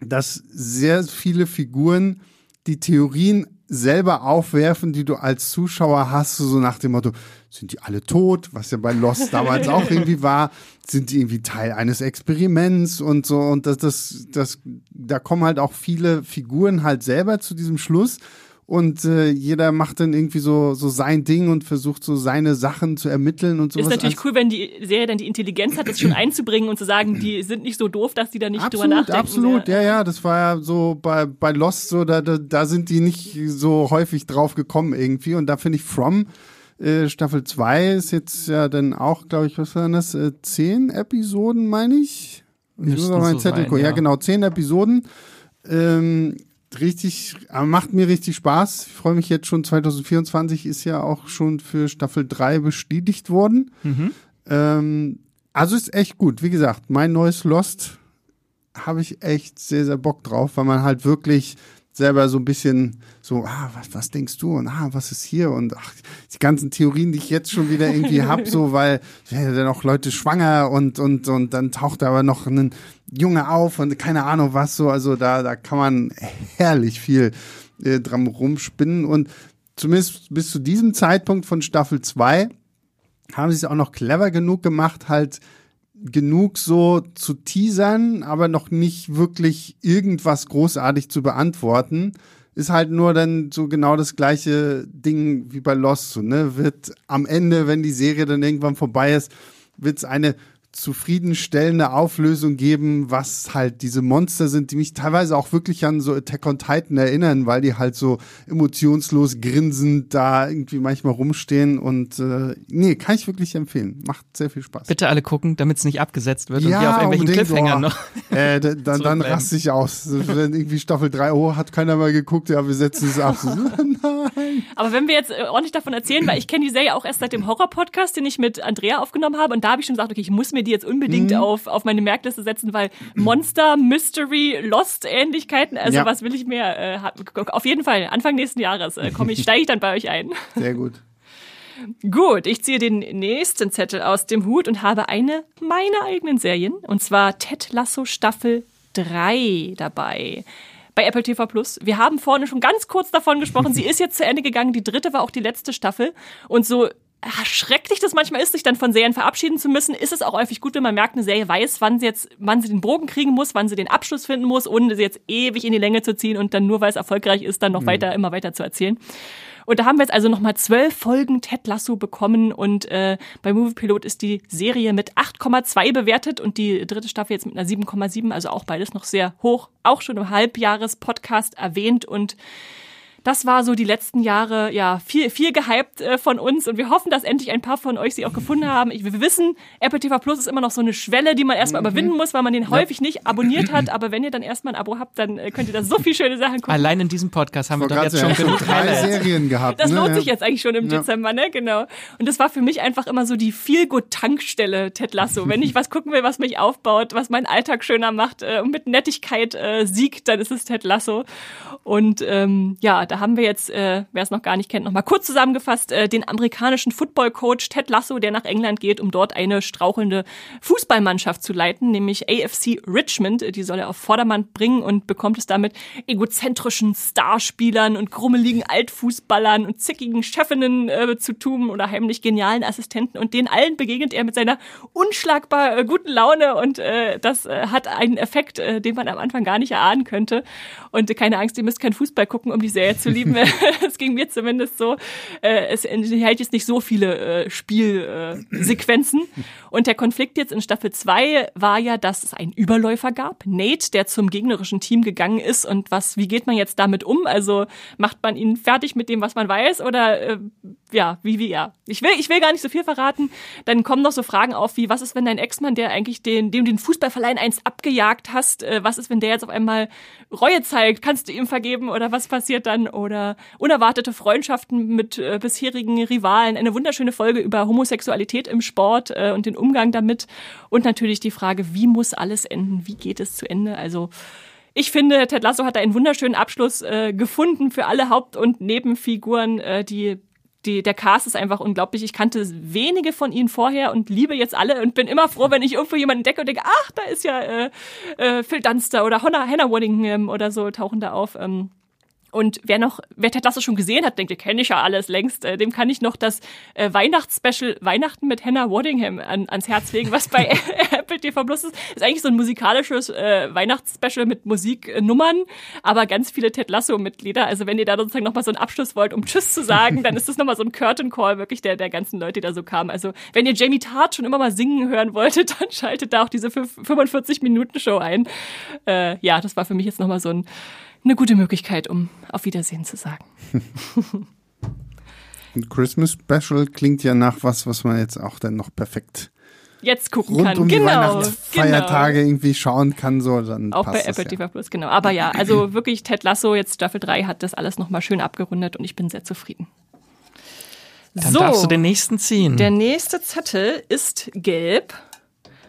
dass sehr viele Figuren die Theorien selber aufwerfen, die du als Zuschauer hast, so nach dem Motto, sind die alle tot, was ja bei Lost [LAUGHS] damals auch irgendwie war, sind die irgendwie Teil eines Experiments und so? Und das, das, das, da kommen halt auch viele Figuren halt selber zu diesem Schluss und äh, jeder macht dann irgendwie so so sein Ding und versucht so seine Sachen zu ermitteln und so. Ist natürlich cool, wenn die Serie dann die Intelligenz hat, das schon einzubringen und zu sagen, die sind nicht so doof, dass die da nicht absolut, drüber nachdenken. Absolut, ja, ja, das war ja so bei bei Lost so, da da, da sind die nicht so häufig drauf gekommen irgendwie und da finde ich From äh, Staffel 2 ist jetzt ja dann auch, glaube ich, was waren das? Äh, zehn Episoden, meine ich. Ich muss auf meinen so Zettel gucken. Ja. ja. genau, zehn Episoden. Ähm, richtig, macht mir richtig Spaß. Ich freue mich jetzt schon. 2024 ist ja auch schon für Staffel 3 bestätigt worden. Mhm. Ähm, also ist echt gut. Wie gesagt, mein neues Lost habe ich echt sehr, sehr Bock drauf, weil man halt wirklich selber so ein bisschen so, ah, was, was denkst du? Und ah, was ist hier? Und ach, die ganzen Theorien, die ich jetzt schon wieder irgendwie hab, so, [LAUGHS] weil werden dann auch Leute schwanger und und und dann taucht aber noch ein Junge auf und keine Ahnung was so, also da da kann man herrlich viel äh, dran rumspinnen. Und zumindest bis zu diesem Zeitpunkt von Staffel 2 haben sie es auch noch clever genug gemacht, halt genug so zu teasern, aber noch nicht wirklich irgendwas großartig zu beantworten. Ist halt nur dann so genau das gleiche Ding wie bei Lost, so, ne? Wird am Ende, wenn die Serie dann irgendwann vorbei ist, wird es eine zufriedenstellende Auflösung geben, was halt diese Monster sind, die mich teilweise auch wirklich an so Attack on Titan erinnern, weil die halt so emotionslos grinsend da irgendwie manchmal rumstehen und äh, nee, kann ich wirklich empfehlen. Macht sehr viel Spaß. Bitte alle gucken, damit es nicht abgesetzt wird ja, und wir auf irgendwelchen Cliffhängern noch. Äh, dann, dann raste ich aus. Wenn irgendwie Staffel 3, oh, hat keiner mal geguckt, ja, wir setzen es ab. [LAUGHS] Nein. Aber wenn wir jetzt äh, ordentlich davon erzählen, weil ich kenne die Serie auch erst seit dem Horror-Podcast, den ich mit Andrea aufgenommen habe und da habe ich schon gesagt, okay, ich muss mir die jetzt unbedingt mhm. auf, auf meine Merkliste setzen, weil Monster, Mystery, Lost-Ähnlichkeiten, also ja. was will ich mehr? Äh, auf jeden Fall, Anfang nächsten Jahres äh, komme ich, [LAUGHS] steige ich dann bei euch ein. Sehr gut. Gut, ich ziehe den nächsten Zettel aus dem Hut und habe eine meiner eigenen Serien, und zwar Ted Lasso Staffel 3 dabei bei Apple TV Plus. Wir haben vorne schon ganz kurz davon gesprochen. Sie ist jetzt zu Ende gegangen. Die dritte war auch die letzte Staffel. Und so schrecklich das manchmal ist, sich dann von Serien verabschieden zu müssen, ist es auch häufig gut, wenn man merkt, eine Serie weiß, wann sie jetzt, wann sie den Bogen kriegen muss, wann sie den Abschluss finden muss, ohne sie jetzt ewig in die Länge zu ziehen und dann nur, weil es erfolgreich ist, dann noch mhm. weiter, immer weiter zu erzählen. Und da haben wir jetzt also nochmal zwölf Folgen Ted Lasso bekommen und äh, bei Movie Pilot ist die Serie mit 8,2 bewertet und die dritte Staffel jetzt mit einer 7,7, also auch beides noch sehr hoch, auch schon im Halbjahres-Podcast erwähnt und das war so die letzten Jahre ja viel, viel gehypt äh, von uns und wir hoffen, dass endlich ein paar von euch sie auch gefunden haben. Ich, wir wissen, Apple TV Plus ist immer noch so eine Schwelle, die man erstmal mhm. überwinden muss, weil man den häufig nicht abonniert hat. Aber wenn ihr dann erstmal ein Abo habt, dann äh, könnt ihr da so viele schöne Sachen gucken. Allein in diesem Podcast haben wir doch jetzt schon genug drei Serien gehabt. Das ne? lohnt sich jetzt eigentlich schon im ja. Dezember, ne? Genau. Und das war für mich einfach immer so die Feel-Good-Tankstelle, Ted Lasso. Wenn ich was gucken will, was mich aufbaut, was meinen Alltag schöner macht äh, und mit Nettigkeit äh, siegt, dann ist es Ted Lasso. Und ähm, ja, da haben wir jetzt äh, äh, wer es noch gar nicht kennt, nochmal kurz zusammengefasst, äh, den amerikanischen Football-Coach Ted Lasso, der nach England geht, um dort eine strauchelnde Fußballmannschaft zu leiten, nämlich AFC Richmond. Die soll er auf Vordermann bringen und bekommt es damit egozentrischen Starspielern und grummeligen Altfußballern und zickigen Chefinnen äh, zu tun oder heimlich genialen Assistenten und denen allen begegnet er mit seiner unschlagbar äh, guten Laune und äh, das äh, hat einen Effekt, äh, den man am Anfang gar nicht erahnen könnte. Und keine Angst, ihr müsst kein Fußball gucken, um die Serie zu lieben. [LAUGHS] [LAUGHS] Es ging mir zumindest so. Äh, es enthält jetzt nicht so viele äh, Spielsequenzen. Äh, und der Konflikt jetzt in Staffel 2 war ja, dass es einen Überläufer gab, Nate, der zum gegnerischen Team gegangen ist. Und was, wie geht man jetzt damit um? Also macht man ihn fertig mit dem, was man weiß? Oder äh, ja, wie, wie, ja. Ich will, ich will gar nicht so viel verraten. Dann kommen noch so Fragen auf, wie, was ist, wenn dein Ex-Mann, der eigentlich den, dem den Fußballverleih einst abgejagt hast, äh, was ist, wenn der jetzt auf einmal Reue zeigt? Kannst du ihm vergeben oder was passiert dann? Oder unerwartete Freundschaften mit äh, bisherigen Rivalen. Eine wunderschöne Folge über Homosexualität im Sport äh, und den Umgang damit. Und natürlich die Frage, wie muss alles enden? Wie geht es zu Ende? Also, ich finde, Ted Lasso hat da einen wunderschönen Abschluss äh, gefunden für alle Haupt- und Nebenfiguren, äh, die die, der Cast ist einfach unglaublich. Ich kannte wenige von ihnen vorher und liebe jetzt alle und bin immer froh, wenn ich irgendwo jemanden entdecke und denke, ach, da ist ja äh, äh, Phil Dunster oder Hannah, Hannah Waddingham oder so, tauchen da auf. Ähm, und wer noch, wer Ted Lasso schon gesehen hat, denkt, ihr kenne ich ja alles längst, äh, dem kann ich noch das äh, Weihnachtsspecial Weihnachten mit Hannah Waddingham an, ans Herz legen, was bei [LAUGHS] [LAUGHS] Apple TV Plus ist. Ist eigentlich so ein musikalisches äh, Weihnachtsspecial mit Musiknummern, aber ganz viele Ted Lasso-Mitglieder. Also wenn ihr da sozusagen nochmal so einen Abschluss wollt, um Tschüss zu sagen, dann ist das nochmal so ein Curtain Call wirklich der, der ganzen Leute, die da so kamen. Also wenn ihr Jamie Tart schon immer mal singen hören wolltet, [LAUGHS] dann schaltet da auch diese 45 Minuten Show ein. Äh, ja, das war für mich jetzt nochmal so ein eine gute Möglichkeit, um auf Wiedersehen zu sagen. [LAUGHS] Ein Christmas Special klingt ja nach was, was man jetzt auch dann noch perfekt jetzt gucken rund kann. um die genau, Weihnachtsfeiertage genau. irgendwie schauen kann, so dann auch passt bei Apple TV Plus, genau. Aber ja, [CLEARS THROAT] also wirklich Ted Lasso jetzt Staffel 3 hat das alles nochmal schön abgerundet und ich bin sehr zufrieden. Dann so, darfst du den nächsten ziehen. Der nächste Zettel ist gelb.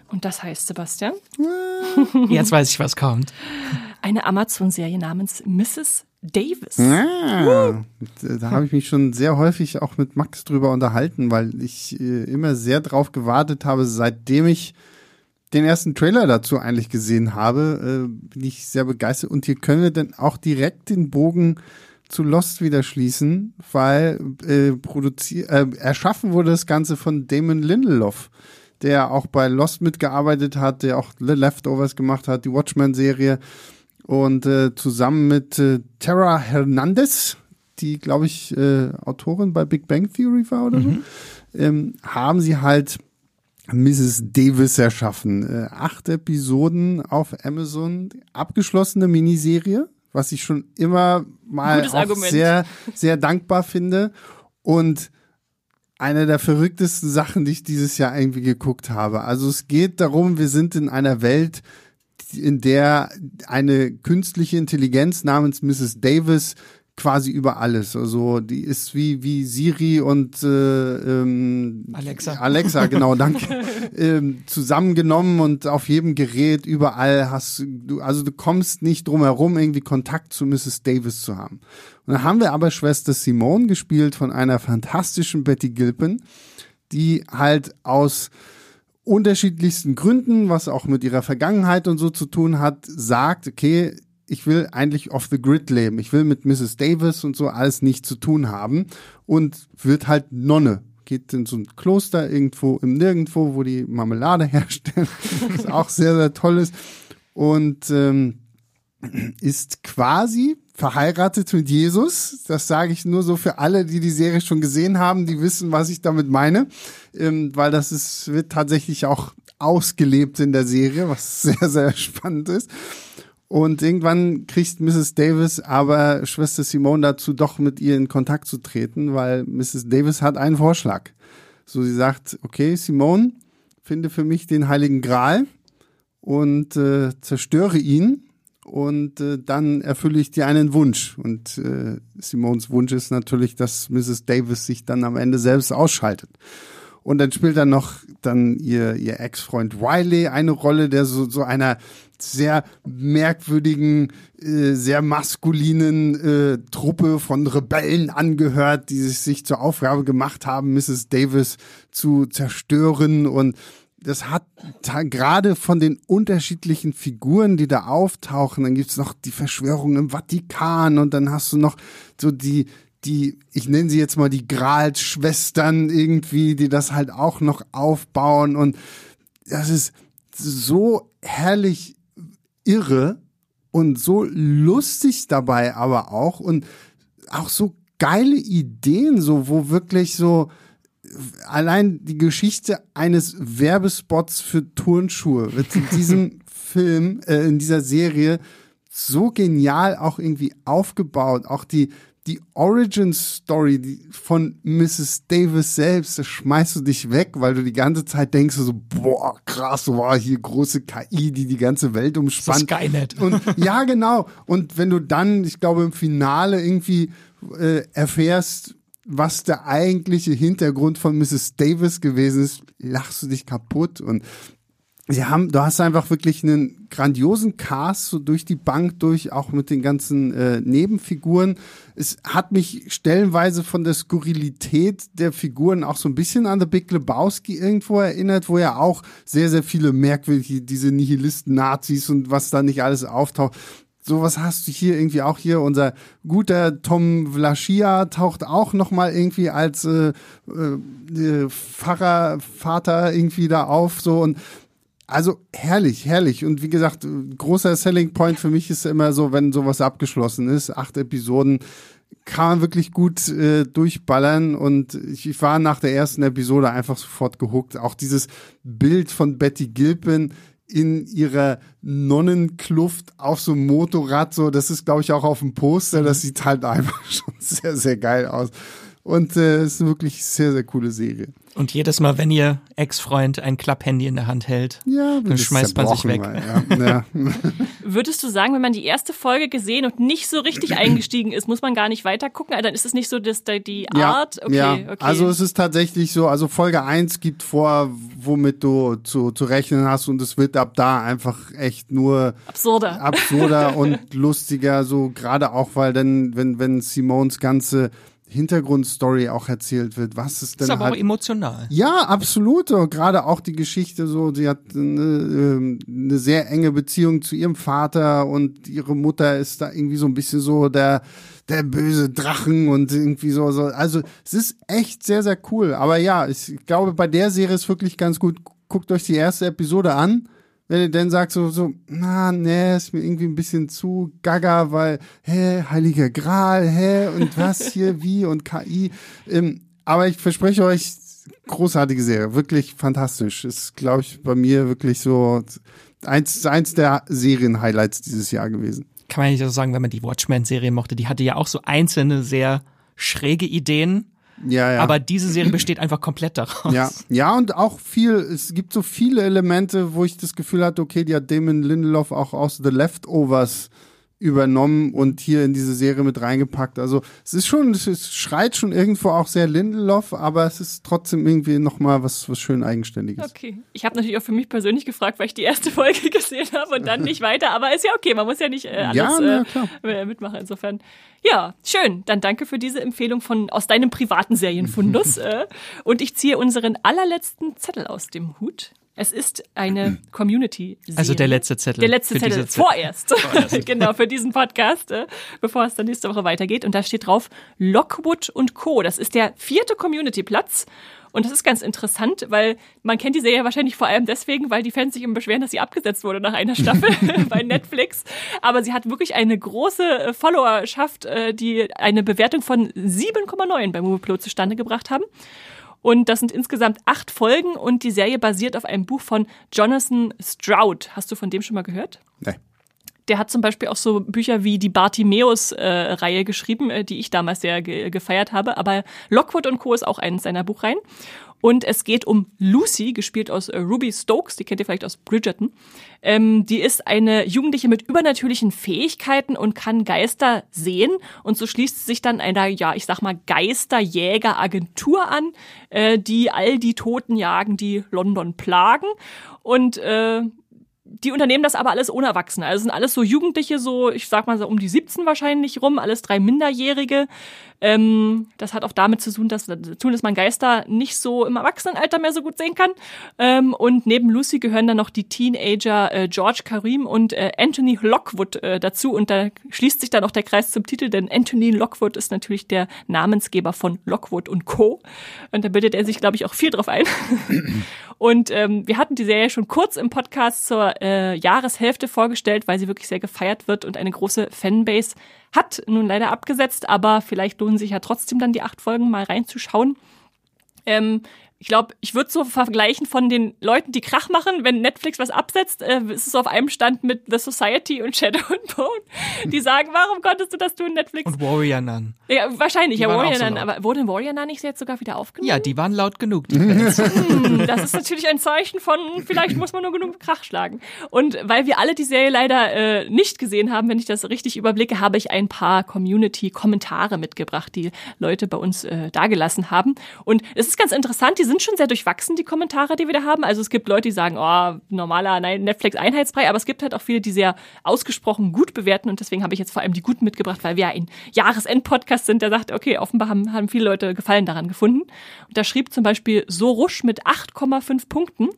Und das heißt, Sebastian? [LAUGHS] Jetzt weiß ich, was kommt. Eine Amazon-Serie namens Mrs. Davis. Ja, da habe ich mich schon sehr häufig auch mit Max drüber unterhalten, weil ich äh, immer sehr drauf gewartet habe, seitdem ich den ersten Trailer dazu eigentlich gesehen habe, äh, bin ich sehr begeistert. Und hier können wir dann auch direkt den Bogen zu Lost wieder schließen, weil äh, produziert, äh, erschaffen wurde das Ganze von Damon Lindelof, der auch bei Lost mitgearbeitet hat, der auch The Leftovers gemacht hat, die Watchmen-Serie und äh, zusammen mit äh, Tara Hernandez, die, glaube ich, äh, Autorin bei Big Bang Theory war oder mhm. so, ähm, haben sie halt Mrs. Davis erschaffen. Äh, acht Episoden auf Amazon, abgeschlossene Miniserie, was ich schon immer mal sehr, sehr dankbar finde. Und eine der verrücktesten Sachen, die ich dieses Jahr irgendwie geguckt habe. Also es geht darum, wir sind in einer Welt, in der eine künstliche Intelligenz namens Mrs. Davis quasi über alles. Also die ist wie wie Siri und äh, ähm, Alexa. Alexa, genau, [LAUGHS] danke. ähm, zusammengenommen und auf jedem Gerät überall hast du, also du kommst nicht drum herum, irgendwie Kontakt zu Mrs. Davis zu haben. Und dann haben wir aber Schwester Simone gespielt von einer fantastischen Betty Gilpin, die halt aus unterschiedlichsten Gründen, was auch mit ihrer Vergangenheit und so zu tun hat, sagt, okay, ich will eigentlich off the grid leben. Ich will mit Mrs. Davis und so alles nichts zu tun haben und wird halt Nonne. Geht in so ein Kloster irgendwo im Nirgendwo, wo die Marmelade [LAUGHS] herstellen, was auch sehr, sehr toll ist. Und ähm, ist quasi verheiratet mit Jesus. Das sage ich nur so für alle, die die Serie schon gesehen haben, die wissen, was ich damit meine, ähm, weil das ist wird tatsächlich auch ausgelebt in der Serie, was [LAUGHS] sehr sehr spannend ist. Und irgendwann kriegt Mrs. Davis aber Schwester Simone dazu, doch mit ihr in Kontakt zu treten, weil Mrs. Davis hat einen Vorschlag. So, sie sagt, okay, Simone, finde für mich den Heiligen Gral und äh, zerstöre ihn und äh, dann erfülle ich dir einen Wunsch. Und äh, Simons Wunsch ist natürlich, dass Mrs. Davis sich dann am Ende selbst ausschaltet. Und dann spielt dann noch dann ihr, ihr Ex-Freund Wiley eine Rolle, der so, so einer sehr merkwürdigen, äh, sehr maskulinen äh, Truppe von Rebellen angehört, die sich, sich zur Aufgabe gemacht haben, Mrs. Davis zu zerstören und das hat gerade von den unterschiedlichen Figuren, die da auftauchen, dann gibt's noch die Verschwörung im Vatikan und dann hast du noch so die, die, ich nenne sie jetzt mal die Gralsschwestern irgendwie, die das halt auch noch aufbauen und das ist so herrlich irre und so lustig dabei aber auch und auch so geile Ideen, so wo wirklich so allein die Geschichte eines Werbespots für Turnschuhe wird in diesem [LAUGHS] Film, äh, in dieser Serie so genial auch irgendwie aufgebaut. Auch die, die Origin Story von Mrs. Davis selbst, da schmeißt du dich weg, weil du die ganze Zeit denkst so, boah, krass, wow, hier große KI, die die ganze Welt umspannt. Das Skynet. Und ja, genau. Und wenn du dann, ich glaube, im Finale irgendwie äh, erfährst, was der eigentliche Hintergrund von Mrs. Davis gewesen ist, lachst du dich kaputt und Sie haben, du hast einfach wirklich einen grandiosen Cast so durch die Bank durch, auch mit den ganzen äh, Nebenfiguren. Es hat mich stellenweise von der Skurrilität der Figuren auch so ein bisschen an The Big Lebowski irgendwo erinnert, wo ja auch sehr, sehr viele merkwürdige, diese Nihilisten, Nazis und was da nicht alles auftaucht sowas hast du hier irgendwie auch hier. Unser guter Tom Vlaschia taucht auch nochmal irgendwie als äh, äh, Pfarrer, Vater irgendwie da auf, so und also herrlich, herrlich. Und wie gesagt, großer Selling Point für mich ist immer so, wenn sowas abgeschlossen ist, acht Episoden, kann man wirklich gut äh, durchballern und ich, ich war nach der ersten Episode einfach sofort gehuckt. Auch dieses Bild von Betty Gilpin in ihrer Nonnenkluft auf so einem Motorrad, so, das ist, glaube ich, auch auf dem Poster, das sieht halt [LAUGHS] einfach schon sehr, sehr geil aus. Und äh, ist wirklich sehr, sehr coole Serie. Und jedes Mal, wenn ihr Ex-Freund ein Klapphandy in der Hand hält, ja, dann schmeißt man sich weg. Mal, ja. Ja. [LAUGHS] Würdest du sagen, wenn man die erste Folge gesehen und nicht so richtig eingestiegen ist, muss man gar nicht weiter gucken? Also dann ist es nicht so dass die Art? Okay, ja. okay. Also es ist tatsächlich so, also Folge 1 gibt vor, womit du zu, zu rechnen hast und es wird ab da einfach echt nur absurder, absurder und [LAUGHS] lustiger, so gerade auch, weil dann, wenn, wenn Simons ganze Hintergrundstory auch erzählt wird, was ist denn ist aber halt, auch emotional. Ja, absolut. Und gerade auch die Geschichte so, sie hat eine, ähm, eine sehr enge Beziehung zu ihrem Vater und ihre Mutter ist da irgendwie so ein bisschen so der der böse Drachen und irgendwie so, so. Also es ist echt sehr, sehr cool. Aber ja, ich glaube, bei der Serie ist wirklich ganz gut. Guckt euch die erste Episode an wenn du dann sagst so, so, na, nee, ist mir irgendwie ein bisschen zu gaga, weil, hä, Heiliger Gral, hä, und was hier, wie und KI. Ähm, aber ich verspreche euch, großartige Serie, wirklich fantastisch. Ist, glaube ich, bei mir wirklich so eins, eins der Serien-Highlights dieses Jahr gewesen. Kann man nicht so sagen, wenn man die Watchmen-Serie mochte, die hatte ja auch so einzelne sehr schräge Ideen, ja, ja. Aber diese Serie besteht einfach komplett daraus. Ja, ja, und auch viel, es gibt so viele Elemente, wo ich das Gefühl hatte, okay, die hat Damon Lindelof auch aus The Leftovers übernommen und hier in diese Serie mit reingepackt. Also es ist schon, es schreit schon irgendwo auch sehr Lindelof, aber es ist trotzdem irgendwie nochmal was, was schön Eigenständiges. Okay. Ich habe natürlich auch für mich persönlich gefragt, weil ich die erste Folge [LAUGHS] gesehen habe und dann nicht weiter, aber ist ja okay, man muss ja nicht äh, alles ja, na, äh, mitmachen. Insofern. Ja, schön. Dann danke für diese Empfehlung von aus deinem privaten Serienfundus. [LAUGHS] äh, und ich ziehe unseren allerletzten Zettel aus dem Hut. Es ist eine Community-Serie. Also der letzte Zettel. Der letzte Zettel. Vorerst. [LAUGHS] Vorerst. [LAUGHS] genau, für diesen Podcast, äh, bevor es dann nächste Woche weitergeht. Und da steht drauf Lockwood und Co. Das ist der vierte Community-Platz. Und das ist ganz interessant, weil man kennt die Serie wahrscheinlich vor allem deswegen, weil die Fans sich immer beschweren, dass sie abgesetzt wurde nach einer Staffel [LAUGHS] bei Netflix. Aber sie hat wirklich eine große äh, Followerschaft, äh, die eine Bewertung von 7,9 bei Movieplo zustande gebracht haben. Und das sind insgesamt acht Folgen und die Serie basiert auf einem Buch von Jonathan Stroud. Hast du von dem schon mal gehört? Nee. Der hat zum Beispiel auch so Bücher wie die Bartimeus-Reihe äh, geschrieben, äh, die ich damals sehr ge gefeiert habe. Aber Lockwood und Co. ist auch eines seiner Buchreihen. Und es geht um Lucy, gespielt aus äh, Ruby Stokes, die kennt ihr vielleicht aus Bridgerton. Ähm, die ist eine Jugendliche mit übernatürlichen Fähigkeiten und kann Geister sehen. Und so schließt sich dann einer, ja, ich sag mal, Geisterjägeragentur an, äh, die all die Toten jagen, die London plagen. Und äh, die unternehmen das aber alles ohne Erwachsene. Also sind alles so Jugendliche, so, ich sag mal so um die 17 wahrscheinlich rum, alles drei Minderjährige. Ähm, das hat auch damit zu tun, dass, tun, dass man Geister nicht so im Erwachsenenalter mehr so gut sehen kann. Ähm, und neben Lucy gehören dann noch die Teenager äh, George Karim und äh, Anthony Lockwood äh, dazu. Und da schließt sich dann auch der Kreis zum Titel, denn Anthony Lockwood ist natürlich der Namensgeber von Lockwood und Co. Und da bildet er sich, glaube ich, auch viel drauf ein. [CLEARS THROAT] und ähm, wir hatten die Serie schon kurz im Podcast zur äh, Jahreshälfte vorgestellt, weil sie wirklich sehr gefeiert wird und eine große Fanbase hat nun leider abgesetzt, aber vielleicht lohnen sich ja trotzdem dann die acht Folgen mal reinzuschauen. Ähm, ich glaube, ich würde so vergleichen von den Leuten, die Krach machen, wenn Netflix was absetzt, äh, ist es auf einem Stand mit The Society und Shadow [LAUGHS] and Bone, die sagen, warum konntest du das tun, Netflix? Und Warrior Nun. Ja, wahrscheinlich, die ja, Warrior so Nun. Aber wurde Warrior Nun nicht jetzt sogar wieder aufgenommen? Ja, die waren laut genug, die Fans. [LAUGHS] hm, das ist natürlich ein Zeichen von, vielleicht muss man nur genug Krach schlagen. Und weil wir alle die Serie leider äh, nicht gesehen haben, wenn ich das richtig überblicke, habe ich ein paar Community-Kommentare mitgebracht, die Leute bei uns äh, dagelassen haben. Und es ist ganz interessant, die sind schon sehr durchwachsen, die Kommentare, die wir da haben. Also es gibt Leute, die sagen, oh, normaler Netflix-Einheitsbrei, aber es gibt halt auch viele, die sehr ausgesprochen gut bewerten und deswegen habe ich jetzt vor allem die guten mitgebracht, weil wir ein Jahresend-Podcast sind, der sagt, okay, offenbar haben, haben viele Leute Gefallen daran gefunden. Und da schrieb zum Beispiel Sorusch mit 8,5 Punkten.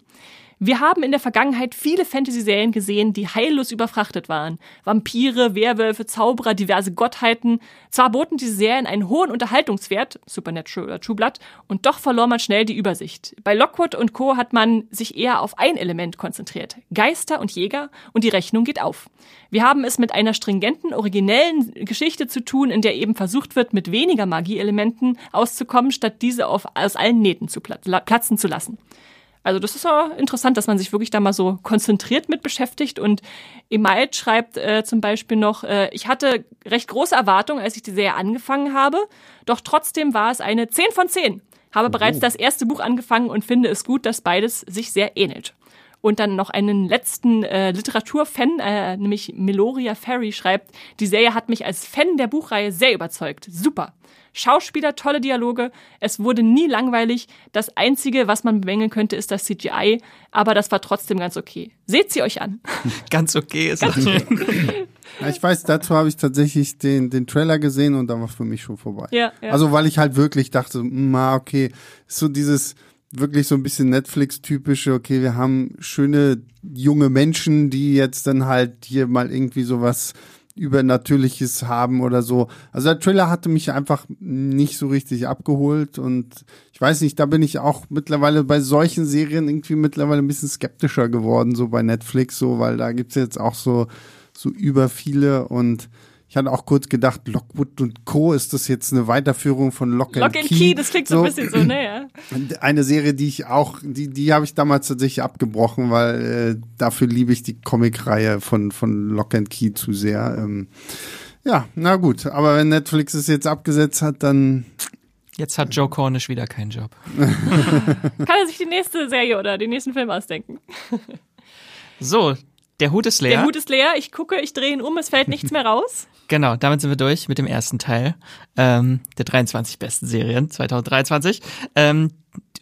Wir haben in der Vergangenheit viele Fantasy-Serien gesehen, die heillos überfrachtet waren. Vampire, Werwölfe, Zauberer, diverse Gottheiten. Zwar boten diese Serien einen hohen Unterhaltungswert, Supernatural oder True Blood, und doch verlor man schnell die Übersicht. Bei Lockwood und Co. hat man sich eher auf ein Element konzentriert. Geister und Jäger und die Rechnung geht auf. Wir haben es mit einer stringenten, originellen Geschichte zu tun, in der eben versucht wird, mit weniger Magieelementen auszukommen, statt diese auf, aus allen Nähten zu platzen zu lassen. Also das ist ja interessant, dass man sich wirklich da mal so konzentriert mit beschäftigt. Und Email schreibt äh, zum Beispiel noch, äh, ich hatte recht große Erwartungen, als ich die Serie angefangen habe, doch trotzdem war es eine 10 von 10. Habe oh. bereits das erste Buch angefangen und finde es gut, dass beides sich sehr ähnelt. Und dann noch einen letzten äh, Literaturfan, äh, nämlich Meloria Ferry, schreibt, die Serie hat mich als Fan der Buchreihe sehr überzeugt. Super. Schauspieler, tolle Dialoge. Es wurde nie langweilig. Das Einzige, was man bemängeln könnte, ist das CGI. Aber das war trotzdem ganz okay. Seht sie euch an. [LAUGHS] ganz okay ist ganz okay. [LAUGHS] ich weiß, dazu habe ich tatsächlich den, den Trailer gesehen und da war für mich schon vorbei. Ja, ja. Also weil ich halt wirklich dachte, na okay, so dieses wirklich so ein bisschen Netflix-typische, okay, wir haben schöne junge Menschen, die jetzt dann halt hier mal irgendwie sowas Übernatürliches haben oder so. Also der Trailer hatte mich einfach nicht so richtig abgeholt und ich weiß nicht, da bin ich auch mittlerweile bei solchen Serien irgendwie mittlerweile ein bisschen skeptischer geworden, so bei Netflix, so, weil da gibt's jetzt auch so, so über viele und ich hatte auch kurz gedacht, Lockwood und Co. ist das jetzt eine Weiterführung von Lock, Lock and, and Key. Key. Das klingt so, so ein bisschen so, ne? [CLEARS THROAT] Eine Serie, die ich auch, die, die habe ich damals tatsächlich abgebrochen, weil äh, dafür liebe ich die Comicreihe von, von Lock and Key zu sehr. Ähm, ja, na gut, aber wenn Netflix es jetzt abgesetzt hat, dann Jetzt hat Joe Cornish wieder keinen Job. [LAUGHS] Kann er sich die nächste Serie oder den nächsten Film ausdenken? so, der Hut ist leer. Der Hut ist leer. Ich gucke, ich drehe ihn um, es fällt nichts mehr raus. Genau, damit sind wir durch mit dem ersten Teil ähm, der 23 besten Serien 2023. Ähm,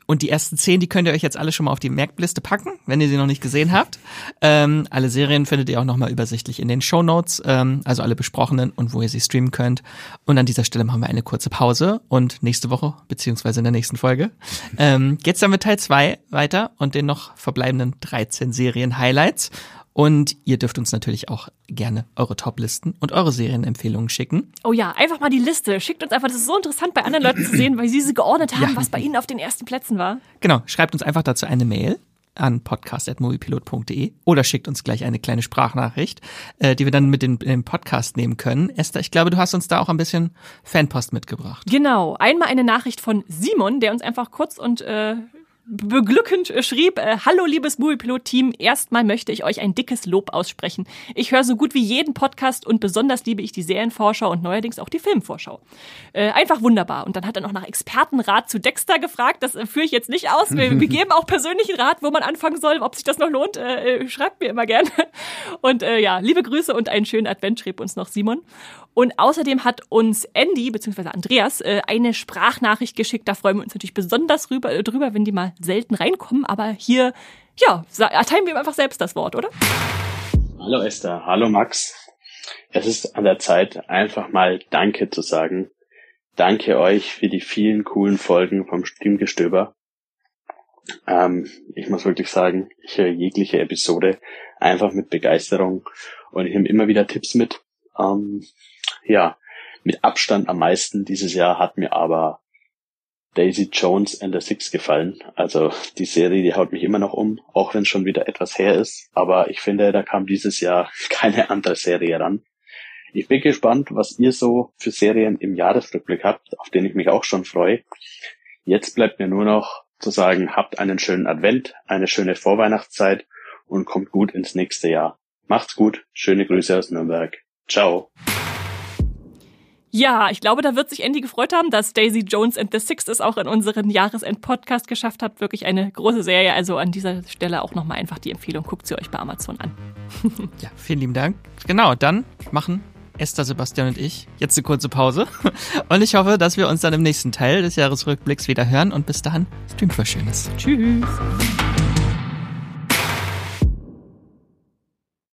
und die ersten zehn, die könnt ihr euch jetzt alle schon mal auf die Merkliste packen, wenn ihr sie noch nicht gesehen habt. Ähm, alle Serien findet ihr auch nochmal übersichtlich in den Show Notes, ähm, also alle besprochenen und wo ihr sie streamen könnt. Und an dieser Stelle machen wir eine kurze Pause und nächste Woche, beziehungsweise in der nächsten Folge, ähm, geht's dann mit Teil zwei weiter und den noch verbleibenden 13 Serien-Highlights. Und ihr dürft uns natürlich auch gerne eure Top-Listen und eure Serienempfehlungen schicken. Oh ja, einfach mal die Liste. Schickt uns einfach, das ist so interessant bei anderen Leuten zu sehen, weil sie sie geordnet haben, ja. was bei ihnen auf den ersten Plätzen war. Genau, schreibt uns einfach dazu eine Mail an podcast.moviepilot.de oder schickt uns gleich eine kleine Sprachnachricht, äh, die wir dann mit in den Podcast nehmen können. Esther, ich glaube, du hast uns da auch ein bisschen Fanpost mitgebracht. Genau, einmal eine Nachricht von Simon, der uns einfach kurz und äh, beglückend schrieb, äh, Hallo liebes Moviepilot-Team, erstmal möchte ich euch ein dickes Lob aussprechen. Ich höre so gut wie jeden Podcast und besonders liebe ich die Serienvorschau und neuerdings auch die Filmvorschau. Äh, einfach wunderbar. Und dann hat er noch nach Expertenrat zu Dexter gefragt, das äh, führe ich jetzt nicht aus. Wir, wir, geben auch persönlichen Rat, wo man anfangen soll, ob sich das noch lohnt. Äh, äh schreibt mir immer gerne. Und äh, ja, liebe Grüße und einen schönen Advent schrieb uns noch Simon. Und außerdem hat uns Andy bzw. Andreas äh, eine Sprachnachricht geschickt. Da freuen wir uns natürlich besonders rüber, äh, drüber, wenn die mal selten reinkommen. Aber hier, ja, erteilen wir ihm einfach selbst das Wort, oder? Hallo Esther, hallo Max. Es ist an der Zeit, einfach mal Danke zu sagen. Danke euch für die vielen coolen Folgen vom Stimmgestöber. Ähm, ich muss wirklich sagen, ich höre jegliche Episode einfach mit Begeisterung und ich nehme immer wieder Tipps mit. Ähm, ja, mit Abstand am meisten dieses Jahr hat mir aber Daisy Jones and the Six gefallen. Also die Serie, die haut mich immer noch um, auch wenn es schon wieder etwas her ist. Aber ich finde, da kam dieses Jahr [LAUGHS] keine andere Serie ran. Ich bin gespannt, was ihr so für Serien im Jahresrückblick habt, auf den ich mich auch schon freue. Jetzt bleibt mir nur noch zu sagen, habt einen schönen Advent, eine schöne Vorweihnachtszeit und kommt gut ins nächste Jahr. Macht's gut, schöne Grüße aus Nürnberg. Ciao. Ja, ich glaube, da wird sich Andy gefreut haben, dass Daisy Jones and the Six es auch in unseren Jahresend-Podcast geschafft hat. Wirklich eine große Serie. Also an dieser Stelle auch nochmal einfach die Empfehlung. Guckt sie euch bei Amazon an. [LAUGHS] ja, vielen lieben Dank. Genau, dann machen Esther, Sebastian und ich jetzt eine kurze Pause. [LAUGHS] Und ich hoffe, dass wir uns dann im nächsten Teil des Jahresrückblicks wieder hören. Und bis dahin, streamt was Schönes. Tschüss.